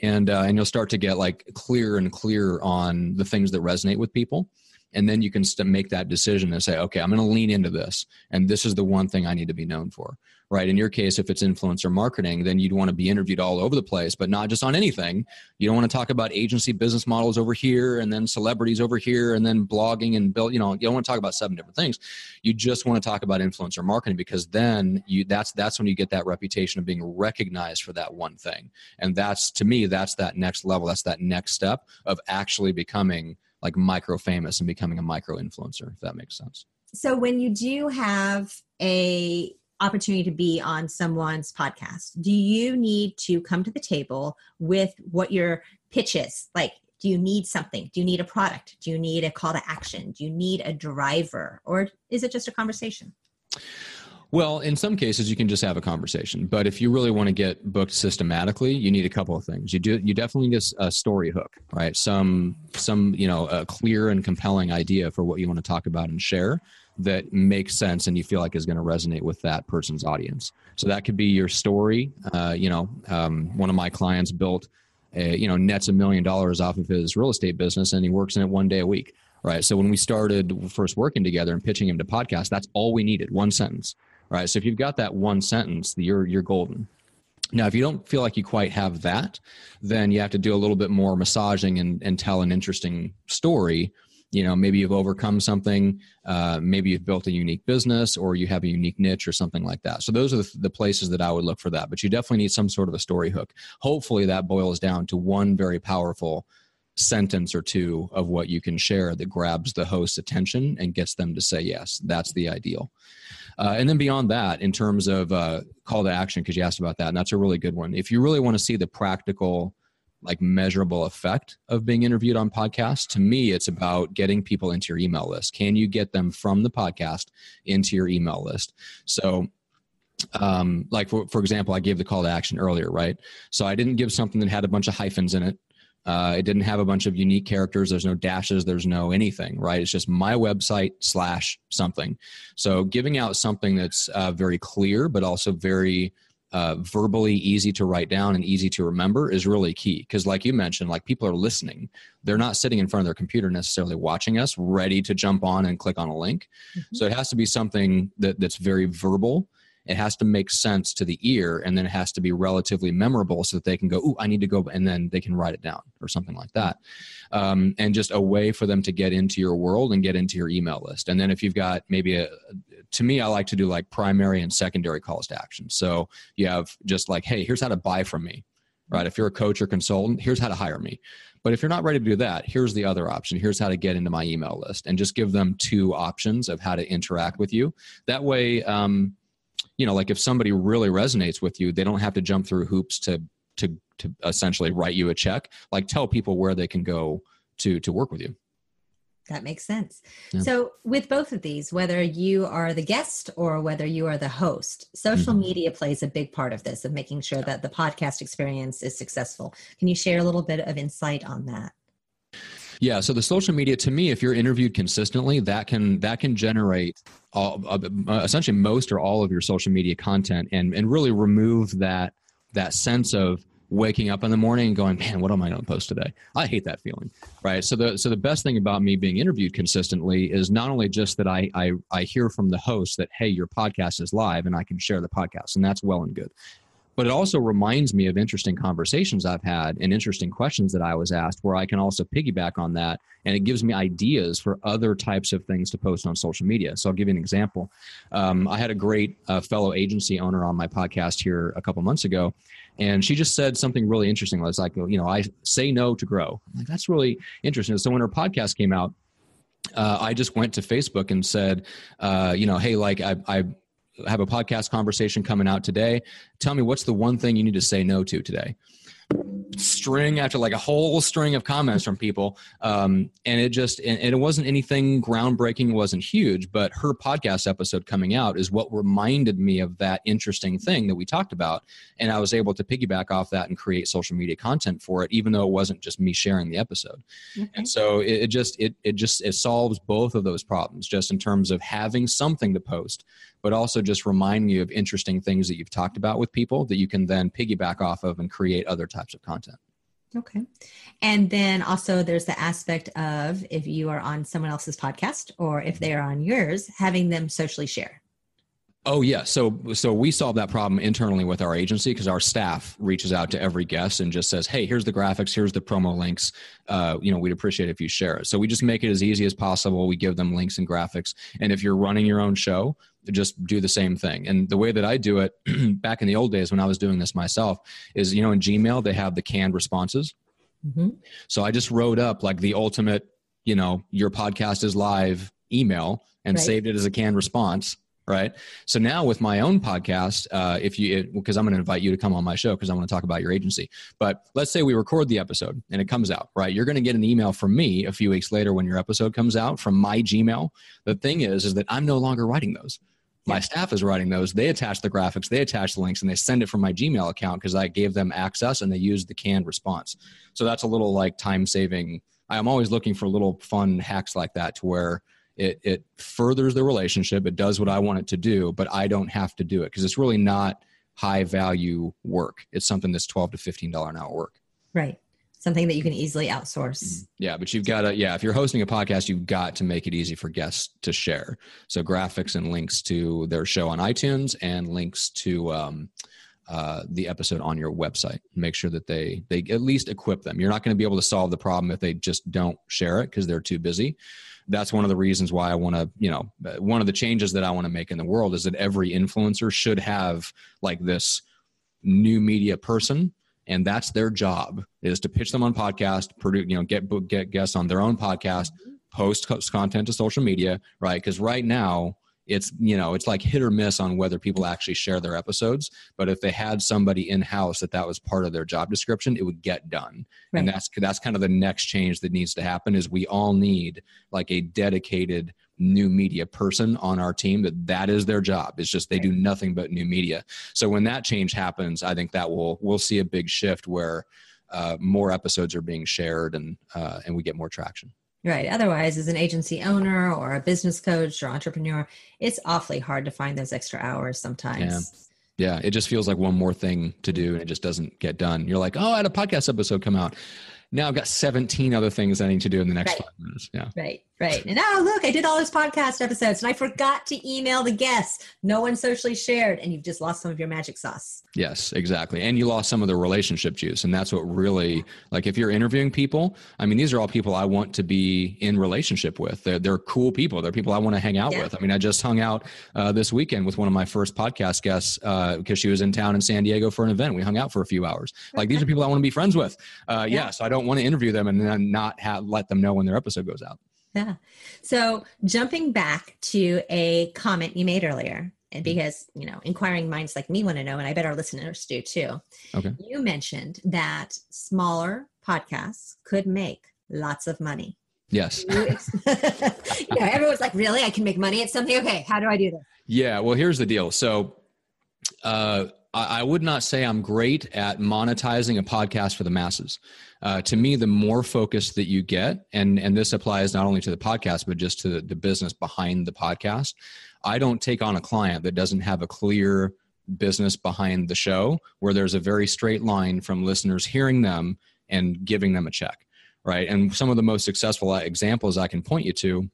And uh, and you'll start to get like clearer and clearer on the things that resonate with people and then you can st- make that decision and say okay i'm going to lean into this and this is the one thing i need to be known for right? In your case if it's influencer marketing then you'd want to be interviewed all over the place but not just on anything. You don't want to talk about agency business models over here and then celebrities over here and then blogging and build you know you don't want to talk about seven different things. You just want to talk about influencer marketing because then you that's that's when you get that reputation of being recognized for that one thing. And that's to me that's that next level that's that next step of actually becoming like micro famous and becoming a micro influencer if that makes sense. So when you do have a opportunity to be on someone's podcast do you need to come to the table with what your pitch is? Like do you need something? Do you need a product? Do you need a call to action? Do you need a driver? Or is it just a conversation Well, in some cases, you can just have a conversation. But if you really want to get booked systematically, you need a couple of things. You do you definitely need a story hook, right? Some some you know a clear and compelling idea for what you want to talk about and share that makes sense and you feel like is going to resonate with that person's audience. So that could be your story. Uh, you know, um, one of my clients built, a, you know, nets a million dollars off of his real estate business, and he works in it one day a week. Right. So when we started first working together and pitching him to podcast, that's all we needed, one sentence right? So if you've got that one sentence, you're you're golden. Now, if you don't feel like you quite have that, then you have to do a little bit more massaging and, and tell an interesting story. You know, maybe you've overcome something, uh, maybe you've built a unique business, or you have a unique niche, or something like that. So those are the, the places that I would look for that. But you definitely need some sort of a story hook. Hopefully, that boils down to one very powerful sentence or two of what you can share that grabs the host's attention and gets them to say yes. That's the ideal. Uh, and then beyond that, in terms of uh, call to action, because you asked about that, and that's a really good one. If you really want to see the practical, like measurable effect of being interviewed on podcasts, to me, it's about getting people into your email list. Can you get them from the podcast into your email list? So um, like for, for example, I gave the call to action earlier, right? So I didn't give something that had a bunch of hyphens in it. Uh, it didn't have a bunch of unique characters. There's no dashes. There's no anything, right? It's just my website slash something. So giving out something that's uh, very clear, but also very uh, verbally easy to write down and easy to remember is really key. Because, like you mentioned, like people are listening. They're not sitting in front of their computer necessarily watching us, ready to jump on and click on a link. Mm-hmm. So it has to be something that, that's very verbal it has to make sense to the ear and then it has to be relatively memorable so that they can go oh i need to go and then they can write it down or something like that. Um, and just a way for them to get into your world and get into your email list. And then if you've got maybe a to me i like to do like primary and secondary calls to action. So you have just like hey here's how to buy from me right? If you're a coach or consultant here's how to hire me. But if you're not ready to do that, here's the other option. Here's how to get into my email list and just give them two options of how to interact with you. That way, um, you know like if somebody really resonates with you they don't have to jump through hoops to to to essentially write you a check like tell people where they can go to to work with you that makes sense. Yeah. So, with both of these, whether you are the guest or whether you are the host, social mm-hmm. media plays a big part of this, of making sure that the podcast experience is successful. Can you share a little bit of insight on that? Yeah. So the social media, to me, if you're interviewed consistently, that can that can generate all, uh, essentially most or all of your social media content, and and really remove that that sense of waking up in the morning and going, man, what am I going to post today? I hate that feeling, right? So the so the best thing about me being interviewed consistently is not only just that I I, I hear from the host that hey, your podcast is live and I can share the podcast, and that's well and good but it also reminds me of interesting conversations I've had and interesting questions that I was asked where I can also piggyback on that. And it gives me ideas for other types of things to post on social media. So I'll give you an example. Um, I had a great uh, fellow agency owner on my podcast here a couple months ago. And she just said something really interesting. It's like, you know, I say no to grow. Like, That's really interesting. So when her podcast came out, uh, I just went to Facebook and said, uh, you know, hey, like I, I have a podcast conversation coming out today. Tell me what's the one thing you need to say no to today string after like a whole string of comments from people um, and it just and, it wasn't anything groundbreaking wasn't huge but her podcast episode coming out is what reminded me of that interesting thing that we talked about and i was able to piggyback off that and create social media content for it even though it wasn't just me sharing the episode okay. and so it, it just it, it just it solves both of those problems just in terms of having something to post but also just remind you of interesting things that you've talked about with people that you can then piggyback off of and create other types of content. Okay. And then also there's the aspect of if you are on someone else's podcast or if they are on yours, having them socially share. Oh yeah, so so we solve that problem internally with our agency because our staff reaches out to every guest and just says, "Hey, here's the graphics, here's the promo links. Uh, you know, we'd appreciate if you share it." So we just make it as easy as possible. We give them links and graphics, and if you're running your own show, just do the same thing. And the way that I do it, back in the old days when I was doing this myself, is you know in Gmail they have the canned responses. Mm-hmm. So I just wrote up like the ultimate, you know, your podcast is live email and right. saved it as a canned response right so now with my own podcast uh, if you because i'm going to invite you to come on my show because i want to talk about your agency but let's say we record the episode and it comes out right you're going to get an email from me a few weeks later when your episode comes out from my gmail the thing is is that i'm no longer writing those My staff is writing those. They attach the graphics, they attach the links, and they send it from my Gmail account because I gave them access and they use the canned response. So that's a little like time saving. I'm always looking for little fun hacks like that to where it, it furthers the relationship. It does what I want it to do, but I don't have to do it because it's really not high value work. It's something that's 12 to $15 an hour work. Right something that you can easily outsource. Mm-hmm. Yeah, but you've got to, yeah, if you're hosting a podcast, you've got to make it easy for guests to share. So graphics and links to their show on iTunes and links to um, uh, the episode on your website. Make sure that they they at least equip them. You're not going to be able to solve the problem if they just don't share it because they're too busy. That's one of the reasons why I want to, you know, uh, one of the changes that I want to make in the world is that every influencer should have like this new media person and that's their job is to pitch them on podcast produce you know get get guests on their own podcast mm-hmm. post content to social media right? Because right now it's you know it's like hit or miss on whether people actually share their episodes but if they had somebody in house that that was part of their job description it would get done. Right. and that's that's kind of the next change that needs to happen is we all need like a dedicated new media person on our team that that is their job. It's just they do nothing but new media. So when that change happens i think that will we'll see a big shift where uh, more episodes are being shared and uh, and we get more traction right otherwise as an agency owner or a business coach or entrepreneur it's awfully hard to find those extra hours sometimes yeah. Yeah, it just feels like one more thing to do and it just doesn't get done. You're like, oh, I had a podcast episode come out now I've got 17 other things I need to do in the next right. five minutes. Yeah. Right. Right. And oh, look, I did all those podcast episodes and I forgot to email the guests. No one socially shared. And you've just lost some of your magic sauce. Yes, exactly. And you lost some of the relationship juice. And that's what really, like, if you're interviewing people, I mean, these are all people I want to be in relationship with. They're, they're cool people. They're people I want to hang out yeah. with. I mean, I just hung out uh, this weekend with one of my first podcast guests because uh, she was in town in San Diego for an event. We hung out for a few hours. Like, these are people I want to be friends with. Uh, yeah. yeah. So I don't want to interview them and then not have, let them know when their episode goes out. Yeah. So jumping back to a comment you made earlier, and mm-hmm. because you know inquiring minds like me want to know and i bet our listeners do too. Okay. You mentioned that smaller podcasts could make lots of money. Yes. You, know, everyone's like really? I can make money at something? Okay how do i do this? Yeah well here's the deal. So uh, I would not say I'm great at monetizing a podcast for the masses. Uh, to me, the more focus that you get, and and this applies not only to the podcast but just to the, the business behind the podcast. I don't take on a client that doesn't have a clear business behind the show, where there's a very straight line from listeners hearing them and giving them a check, right? And some of the most successful examples I can point you to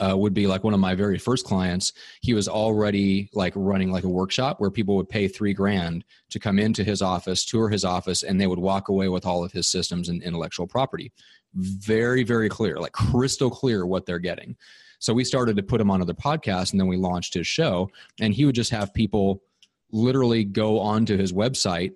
uh, would be like one of my very first clients he was already like running like a workshop where people would pay three grand to come into his office tour his office and they would walk away with all of his systems and intellectual property. Very very clear like crystal clear what they're getting. So we started to put him onto the podcast and then we launched his show and he would just have people literally go onto his website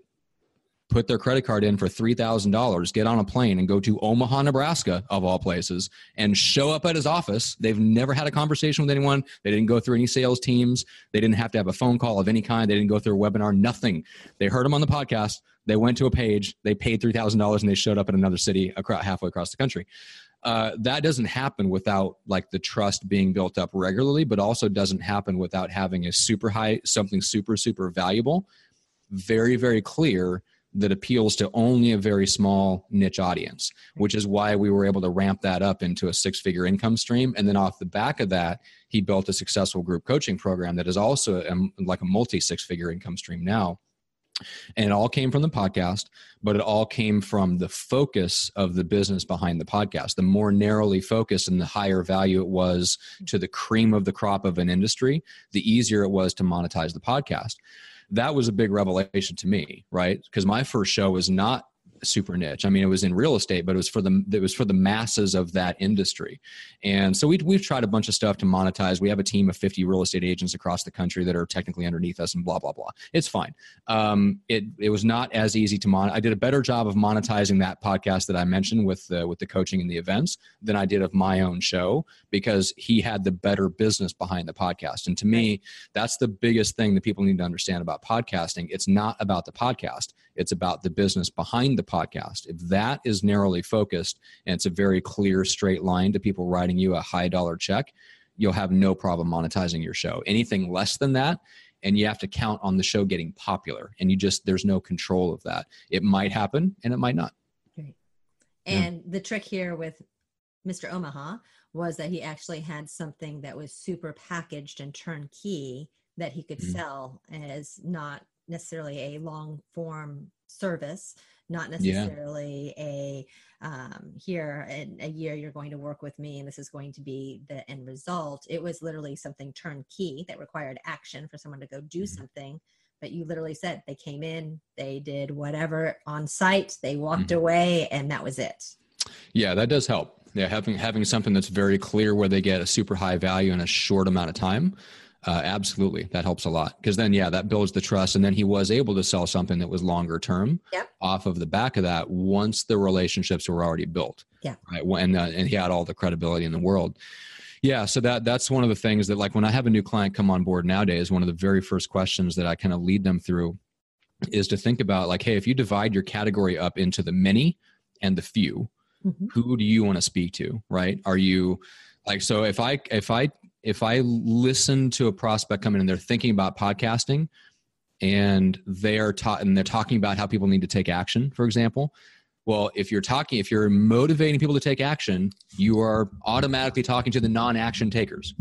put their credit card in for $3,000, get on a plane and go to Omaha, Nebraska, of all places, and show up at his office. They've never had a conversation with anyone. They didn't go through any sales teams. They didn't have to have a phone call of any kind. They didn't go through a webinar, nothing. They heard him on the podcast. They went to a page, they paid $3,000, and they showed up in another city across, halfway across the country. Uh, that doesn't happen without like the trust being built up regularly, but also doesn't happen without having a super high, something super, super valuable, very, very clear that appeals to only a very small niche audience, hmm. which is why we were able to ramp that up into a six figure income stream. And then off the back of that, he built a successful group coaching program that is also a, like a multi six figure income stream now. And it all came from the podcast, but it all came from the focus of the business behind the podcast. The more narrowly focused and the higher value it was to the cream of the crop of an industry, the easier it was to monetize the podcast that was a big revelation to me, right? Because my first show was not super niche. I mean, it was in real estate, but it was for the it was for the masses of that industry. And so we we've tried a bunch of stuff to monetize. We have a team of 50 real estate agents across the country that are technically underneath us, and blah blah blah. It's fine. Um, it it was not as easy to mon. I did a better job of monetizing that podcast that I mentioned with the with the coaching and the events than I did of my own show because he had the better business behind the podcast. And to me, that's the biggest thing that people need to understand about podcasting. It's not about the podcast. It's about the business behind the podcast. If that is narrowly focused and it's a very clear straight line to people writing you a high dollar check, you'll have no problem monetizing your show. Anything less than that, and you have to count on the show getting popular, and you just there's no control of that. It might happen, and it might not. Great. And yeah. the trick here with Mr. Omaha was that he actually had something that was super packaged and turnkey that he could mm-hmm. sell as not necessarily a long form service not necessarily yeah. a um, here in a year you're going to work with me and this is going to be the end result it was literally something turnkey that required action for someone to go do mm-hmm. something but you literally said they came in they did whatever on site they walked mm-hmm. away and that was it yeah that does help yeah having having something that's very clear where they get a super high value in a short amount of time uh, absolutely, that helps a lot because then, yeah, that builds the trust, and then he was able to sell something that was longer term yep. off of the back of that once the relationships were already built. Yeah, right. When uh, and he had all the credibility in the world. Yeah, so that that's one of the things that, like, when I have a new client come on board nowadays, one of the very first questions that I kind of lead them through is to think about, like, hey, if you divide your category up into the many and the few, mm-hmm. who do you want to speak to? Right? Are you like so? If I if I if I listen to a prospect coming in, and they're thinking about podcasting and they are taught and they're talking about how people need to take action, for example. Well, if you're talking, if you're motivating people to take action, you are automatically talking to the non-action takers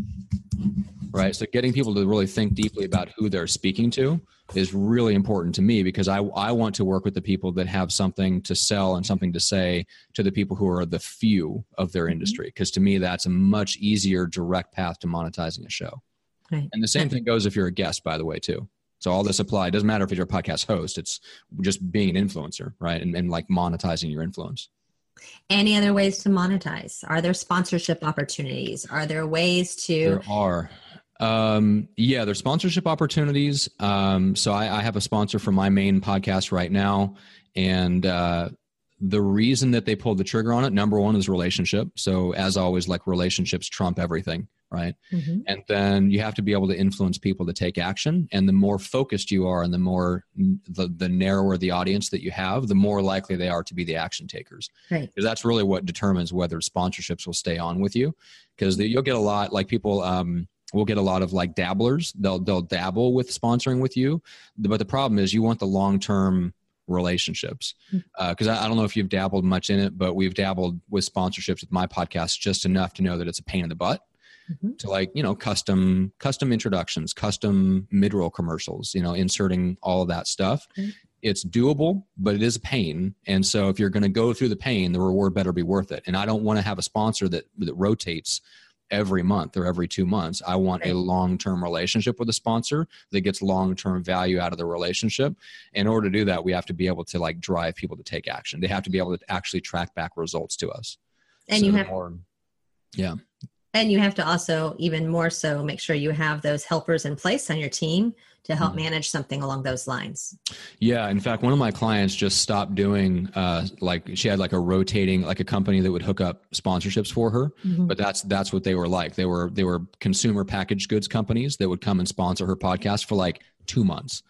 right so getting people to really think deeply about who they're speaking to is really important to me because I, I want to work with the people that have something to sell and something to say to the people who are the few of their mm-hmm. industry. Because to me that's a much easier direct path to monetizing a show. Right. and the same thing goes if you're a guest by the way too. So all this apply it doesn't matter if you're a podcast host it's just being an influencer right? And, and like monetizing your influence. Any other ways to monetize? Are there sponsorship opportunities? Are there ways to there are um, yeah, there's sponsorship opportunities. Um, so I, I, have a sponsor for my main podcast right now, and uh, the reason that they pulled the trigger on it, number one, is relationship. So as always, like relationships trump everything, right? Mm-hmm. And then you have to be able to influence people to take action. And the more focused you are, and the more the the narrower the audience that you have, the more likely they are to be the action takers. Right. Because that's really what determines whether sponsorships will stay on with you. Because you'll get a lot like people. Um, we'll get a lot of like dabblers. They'll they'll dabble with sponsoring with you. But the problem is you want the long term relationships. Because hmm. uh, I, I, don't know if you've dabbled much in it but we've dabbled with sponsorships with my podcast just enough to know that it's a pain in the butt mm-hmm. to like you know custom custom introductions custom mid-roll commercials you know inserting all of that stuff. It's doable but it is a pain. And so if you're going to go through the pain the reward better be worth it. And i don't want to have a sponsor that that rotates every month or every two months. I want a long term relationship with a sponsor that gets long term value out of the relationship. In order to do that, we have to be able to like drive people to take action. They have to be able to actually track back results to us. And so you have, more, yeah. And you have to also, even more so, make sure you have those helpers in place on your team to help mm-hmm. manage something along those lines. Yeah, in fact, one of my clients just stopped doing uh, like she had like a rotating like a company that would hook up sponsorships for her, mm-hmm. but that's that's what they were like. They were they were consumer packaged goods companies that would come and sponsor her podcast for like two months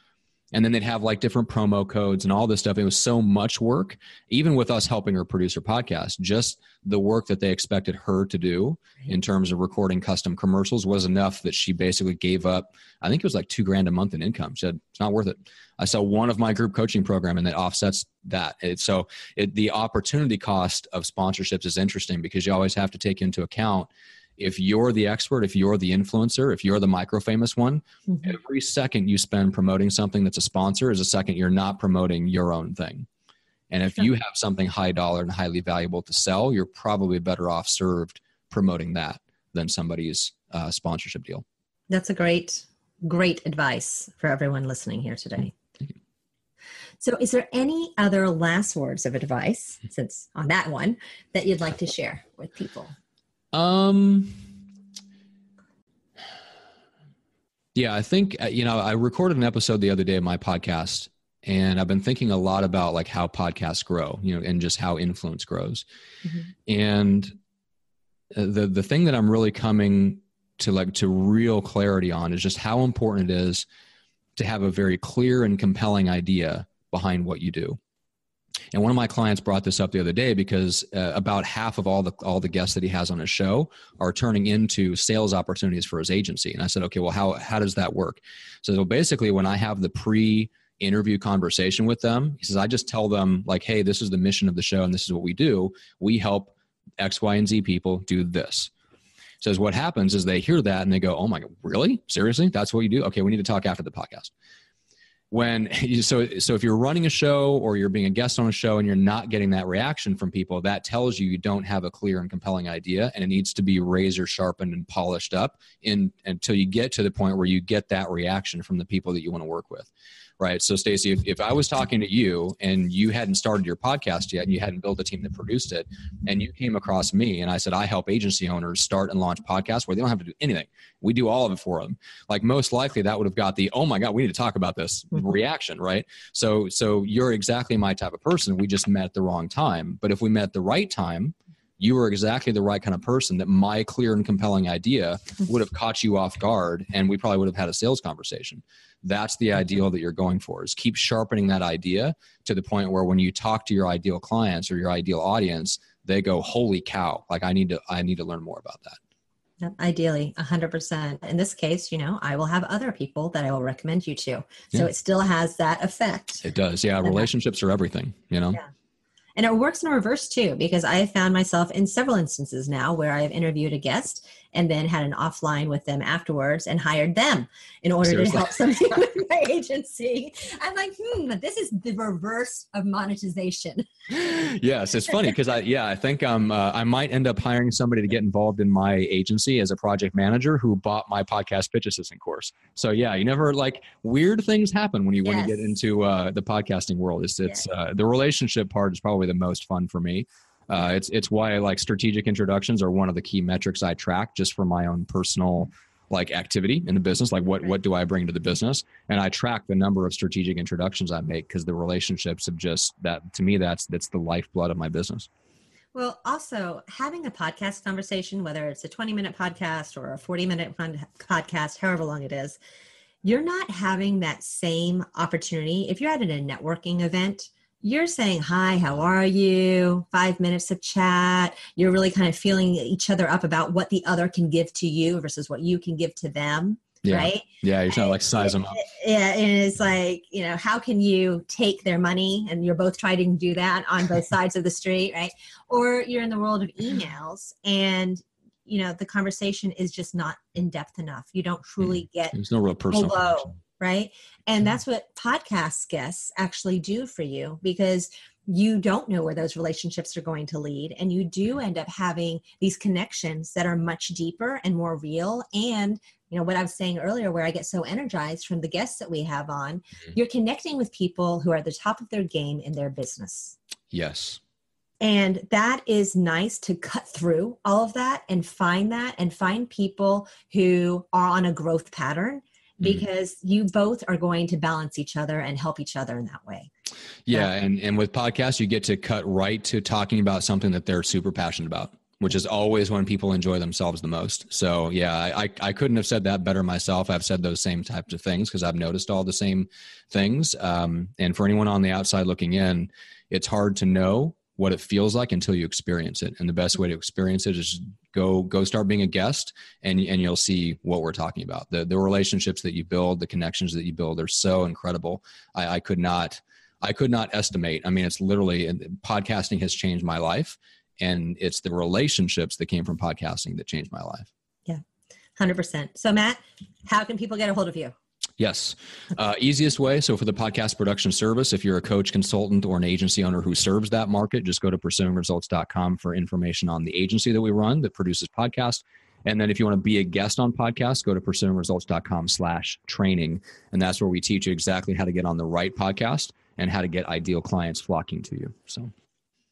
and then they'd have like different promo codes and all this stuff. It was so much work, even with us helping her produce her podcast. Just the work that they expected her to do in terms of recording custom commercials was enough that she basically gave up. I think it was like two grand a month in income. She said it's not worth it. I sell one of my group coaching program, and that offsets that. It, so it, the opportunity cost of sponsorships is interesting because you always have to take into account if you're the expert, if you're the influencer, if you're the micro famous one, mm-hmm. every second you spend promoting something that's a sponsor is a second you're not promoting your own thing. And if sure. you have something high dollar and highly valuable to sell, you're probably better off served promoting that than somebody's uh, sponsorship deal. That's a great, great advice for everyone listening here today. So, is there any other last words of advice, since on that one, that you'd like to share with people? Um. Yeah, I think uh, you know I recorded an episode the other day of my podcast, and I've been thinking a lot about like how podcasts grow, you know, and just how influence grows. Mm-hmm. And uh, the the thing that I'm really coming to like to real clarity on is just how important it is to have a very clear and compelling idea behind what you do. And one of my clients brought this up the other day because uh, about half of all the all the guests that he has on his show are turning into sales opportunities for his agency. And I said, okay, well, how how does that work? So basically, when I have the pre interview conversation with them, he says, I just tell them like, hey, this is the mission of the show, and this is what we do. We help X, Y, and Z people do this says what happens is they hear that and they go, "Oh my god, really? Seriously? That's what you do? Okay, we need to talk after the podcast." When so so if you're running a show or you're being a guest on a show and you're not getting that reaction from people, that tells you you don't have a clear and compelling idea, and it needs to be razor sharpened and polished up in until you get to the point where you get that reaction from the people that you want to work with right? So, Stacy, if, if I was talking to you and you hadn't started your podcast yet and you hadn't built a team that produced it, and you came across me and I said, I help agency owners start and launch podcasts where they don't have to do anything. We do all of it for them. Like, most likely that would have got the, oh my God, we need to talk about this mm-hmm. reaction, right? So, so you're exactly my type of person. We just met at the wrong time. But if we met at the right time, you were exactly the right kind of person that my clear and compelling idea would have caught you off guard and we probably would have had a sales conversation. That's the ideal that you're going for is keep sharpening that idea to the point where when you talk to your ideal clients or your ideal audience they go holy cow like i need to i need to learn more about that. Ideally 100% in this case you know i will have other people that i will recommend you to. So yeah. it still has that effect. It does. Yeah relationships are everything you know? Yeah. And it works in reverse too, because I have found myself in several instances now where I have interviewed a guest and then had an offline with them afterwards and hired them in order Seriously? to help something with my agency. I'm like, hmm, this is the reverse of monetization. yes, it's funny because I, yeah, I think um, uh, I might end up hiring somebody to get involved in my agency as a project manager who bought my podcast pitch assistant course. So yeah, you never like weird things happen when you yes. when you get into uh, the podcasting world. It's it's uh, the relationship part is probably the most fun for me. Uh, it's it's why like strategic introductions are one of the key metrics I track just for my own personal like activity in the business like what what do i bring to the business? And i track the number of strategic introductions i make because the relationships have just that to me that's that's the lifeblood of my business. Well also having a podcast conversation whether it's a 20 minute podcast or a 40 minute podcast however long it is you're not having that same opportunity. If you're at a networking event you're saying hi how are you? Five minutes of chat. You're really kind of feeling each other up about what the other can give to you versus what you can give to them yeah. right? Yeah you're trying to like size them up. yeah and it's like you know how can you take their money? And you're both trying to do that on both sides of the street right? Or you're in the world of emails and you know the conversation is just not in depth enough. You don't truly mm. get there's no real personal hello right? And mm-hmm. that's what podcast guests actually do for you because you don't know where those relationships are going to lead. And you do end up having these connections that are much deeper and more real. And, you know, what I was saying earlier, where I get so energized from the guests that we have on, mm-hmm. you're connecting with people who are at the top of their game in their business. Yes. And that is nice to cut through all of that and find that and find people who are on a growth pattern. Because mm-hmm. you both are going to balance each other and help each other in that way. Yeah, and and with podcasts you get to cut right to talking about something that they're super passionate about which is always when people enjoy themselves the most. So yeah, I, I couldn't have said that better myself. I've said those same types of things because I've noticed all the same things. Um, and for anyone on the outside looking in, it's hard to know what it feels like until you experience it. And the best way to experience it is go go start being a guest and and you'll see what we're talking about. The the relationships that you build, the connections that you build are so incredible. I, I could not I could not estimate. I mean, it's literally podcasting has changed my life and it's the relationships that came from podcasting that changed my life. Yeah. 100%. So Matt, how can people get a hold of you? Yes. Uh, easiest way. So, for the podcast production service, if you're a coach, consultant, or an agency owner who serves that market, just go to pursuingresults.com for information on the agency that we run that produces podcasts. And then if you want to be a guest on podcasts, go to pursuingresults.com slash training. And that's where we teach you exactly how to get on the right podcast and how to get ideal clients flocking to you. So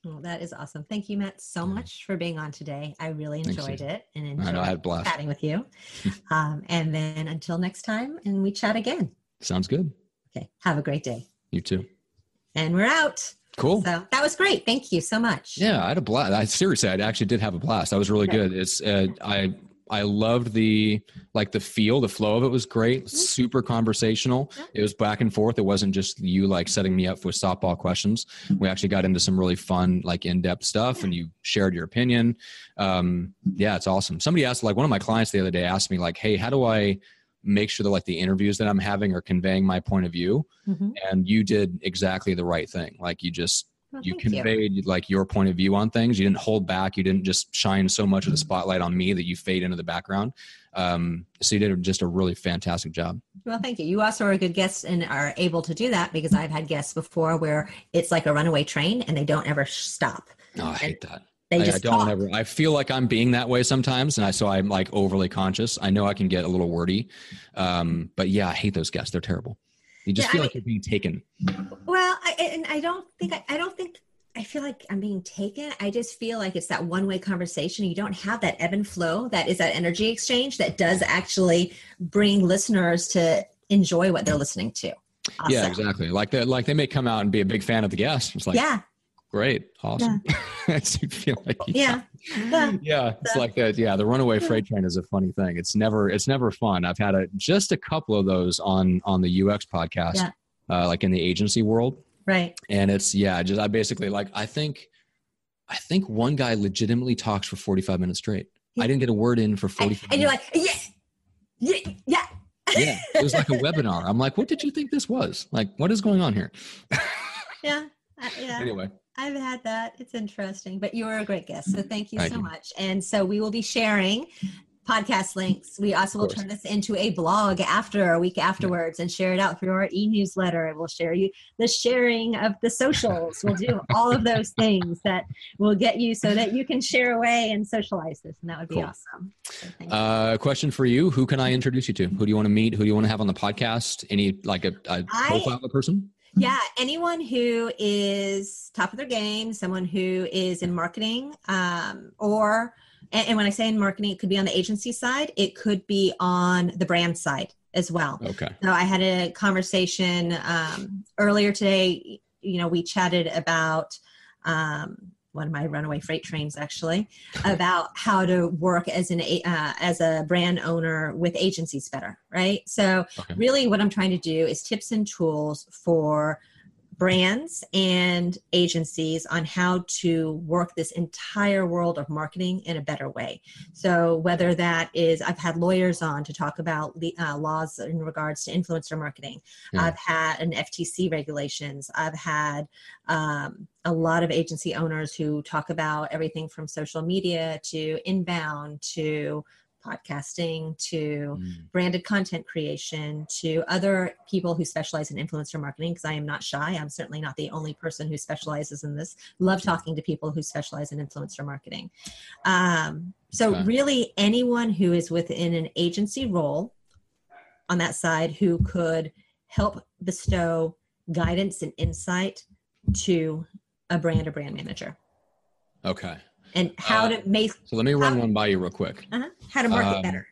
well, that is awesome. Thank you, Matt, so much for being on today. I really enjoyed it and enjoyed I know, I had blast. chatting with you. um, and then until next time, and we chat again. Sounds good. Okay. Have a great day. You too. And we're out. Cool. So that was great. Thank you so much. Yeah, I had a blast. I seriously, I actually did have a blast. That was really good. It's uh, I I loved the like the feel, the flow of it was great. Mm-hmm. Super conversational. It was back and forth. It wasn't just you like setting me up with softball questions. We actually got into some really fun, like in depth stuff, and you shared your opinion. Um, yeah, it's awesome. Somebody asked, like one of my clients the other day asked me, like, "Hey, how do I?" make sure that like the interviews that I'm having are conveying my point of view. Mhm. And you did exactly the right thing. Like you just Well, you thank conveyed like your point of view on things. You didn't hold back. You didn't just shine so much of the spotlight on me that you fade into the background. Um, so you did just a really fantastic job. Well, thank you. You also are a good guest and are able to do that because I've had guests before where it's like a runaway train and they don't ever stop. Oh, I hate that. They I, I just don't talk. ever. I feel like I'm being that way sometimes, and I so I'm like overly conscious. I know I can get a little wordy, um, but yeah, I hate those guests. They're terrible. You just Yeah, feel I like you're being taken. Well, I, and I don't think I, I don't think I feel like I'm being taken. I just feel like it's that one way conversation. You don't have that ebb and flow. That is that energy exchange that does actually bring listeners to enjoy what they're listening to. Yeah, exactly. Like they like they may come out and be a big fan of the guest. It's like yeah, great, awesome. You feel like yeah, yeah. yeah. It's So- like that yeah the runaway freight train is a funny thing. It's never it's never fun. I've had a just a couple of those on on the ux podcast Yeah. uh, like in the agency world. Right. and it's yeah just i basically like i think i think one guy legitimately talks for 45 minutes straight. I didn't get a word in for And, 45 and you're like, yeah, yeah, yeah. yeah. It was like a webinar. I'm like what did you think this was? Like what is going on here? Yeah, uh, yeah. anyway I've had that. It's interesting, but you were a great guest. So thank you Thank so you. much. And so we will be sharing podcast links. We also will turn this into a blog after a week afterwards and share it out through our e-newsletter. And we'll share you the sharing of the socials. We'll do all of those things that will get you so that you can share away and socialize this. And that would be Cool. awesome. So uh question for you who can i introduce you to who do you want to meet who do you want to have on the podcast any like a, a I- profile of a person Yeah, anyone who is top of their game, someone who is in marketing, um, or and, and when I say in marketing, it could be on the agency side, it could be on the brand side as well. okay So I had a conversation um, earlier today. You know, we chatted about um, one of my runaway freight trains actually about how to work as an uh, as a brand owner with agencies better, right? So Okay. really, what I'm trying to do is tips and tools for brands and agencies on how to work this entire world of marketing in a better way. So whether that is, I've had lawyers on to talk about the uh, laws in regards to influencer marketing. Yeah. I've had an FTC regulations. I've had um, a lot of agency owners who talk about everything from social media to inbound to podcasting to Mm. branded content creation to other people who specialize in influencer marketing because I am not shy. I'm certainly not the only person who specializes in this. Love talking to people who specialize in influencer marketing. Um, so, Okay. really, anyone who is within an agency role on that side who could help bestow guidance and insight to a brand or brand manager okay and how Uh, to make So let me run How- one by you real quick. uh how to market um, better.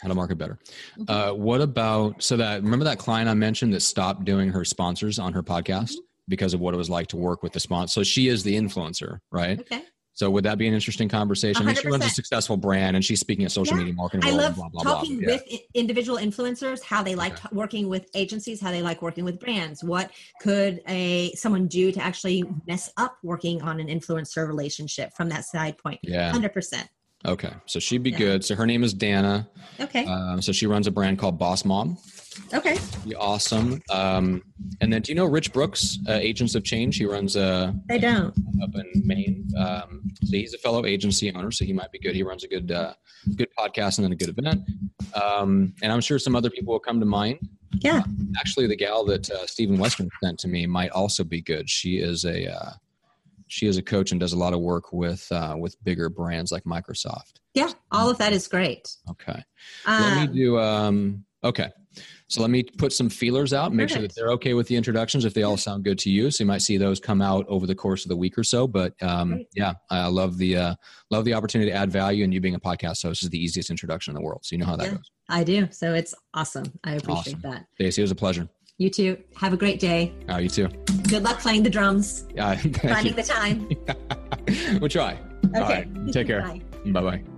How to market better. Mhm. Uh, what about so that remember that client I mentioned that stopped doing her sponsors on her podcast Mm-hmm. because of what it was like to work with the sponsor. So she is the influencer, right? Okay. So would that be an interesting conversation? I mean, she runs a successful brand and she's speaking at social Yeah. media marketing. I love blah, blah, talking blah. Yeah. with i- individual influencers, how they like Okay. t- working with agencies, how they like working with brands. What could a someone do to actually mess up working on an influencer relationship from that side point? Yeah. Hundred percent. Okay. So she'd be Yeah. good. So her name is Dana. Okay. Um, so she runs a brand called Boss Mom. okay. Be awesome. Um, and then do you know Rich Brooks, uh, Agents of Change? He runs a They don't. up in Maine. Um, so he's a fellow agency owner, so he might be good. He runs a good, uh, good podcast and then a good event. Um, and I'm sure some other people will come to mind. Yeah. Actually, the gal that uh, Stephen Western sent to me might also be good. She is a uh, she is a coach and does a lot of work with uh, with bigger brands like Microsoft. Yeah. All of that is great. Okay, let me Um, do. Um, okay, so let me put some feelers out. Make sure that they're okay with the introductions if they all sound good to you. So you might see those come out over the course of the week or so. But um, yeah, I love the uh, love the opportunity to add value. And you being a podcast host is the easiest introduction in the world. So you know how that Yeah. goes. I do. So it's awesome. I appreciate Awesome. that. Stacy, it was a pleasure. You too. Have a great day. Uh, you too. Good luck playing the drums. Yeah, thank Finding you. the time. we'll try. Okay. right. Take care. Bye. Bye bye.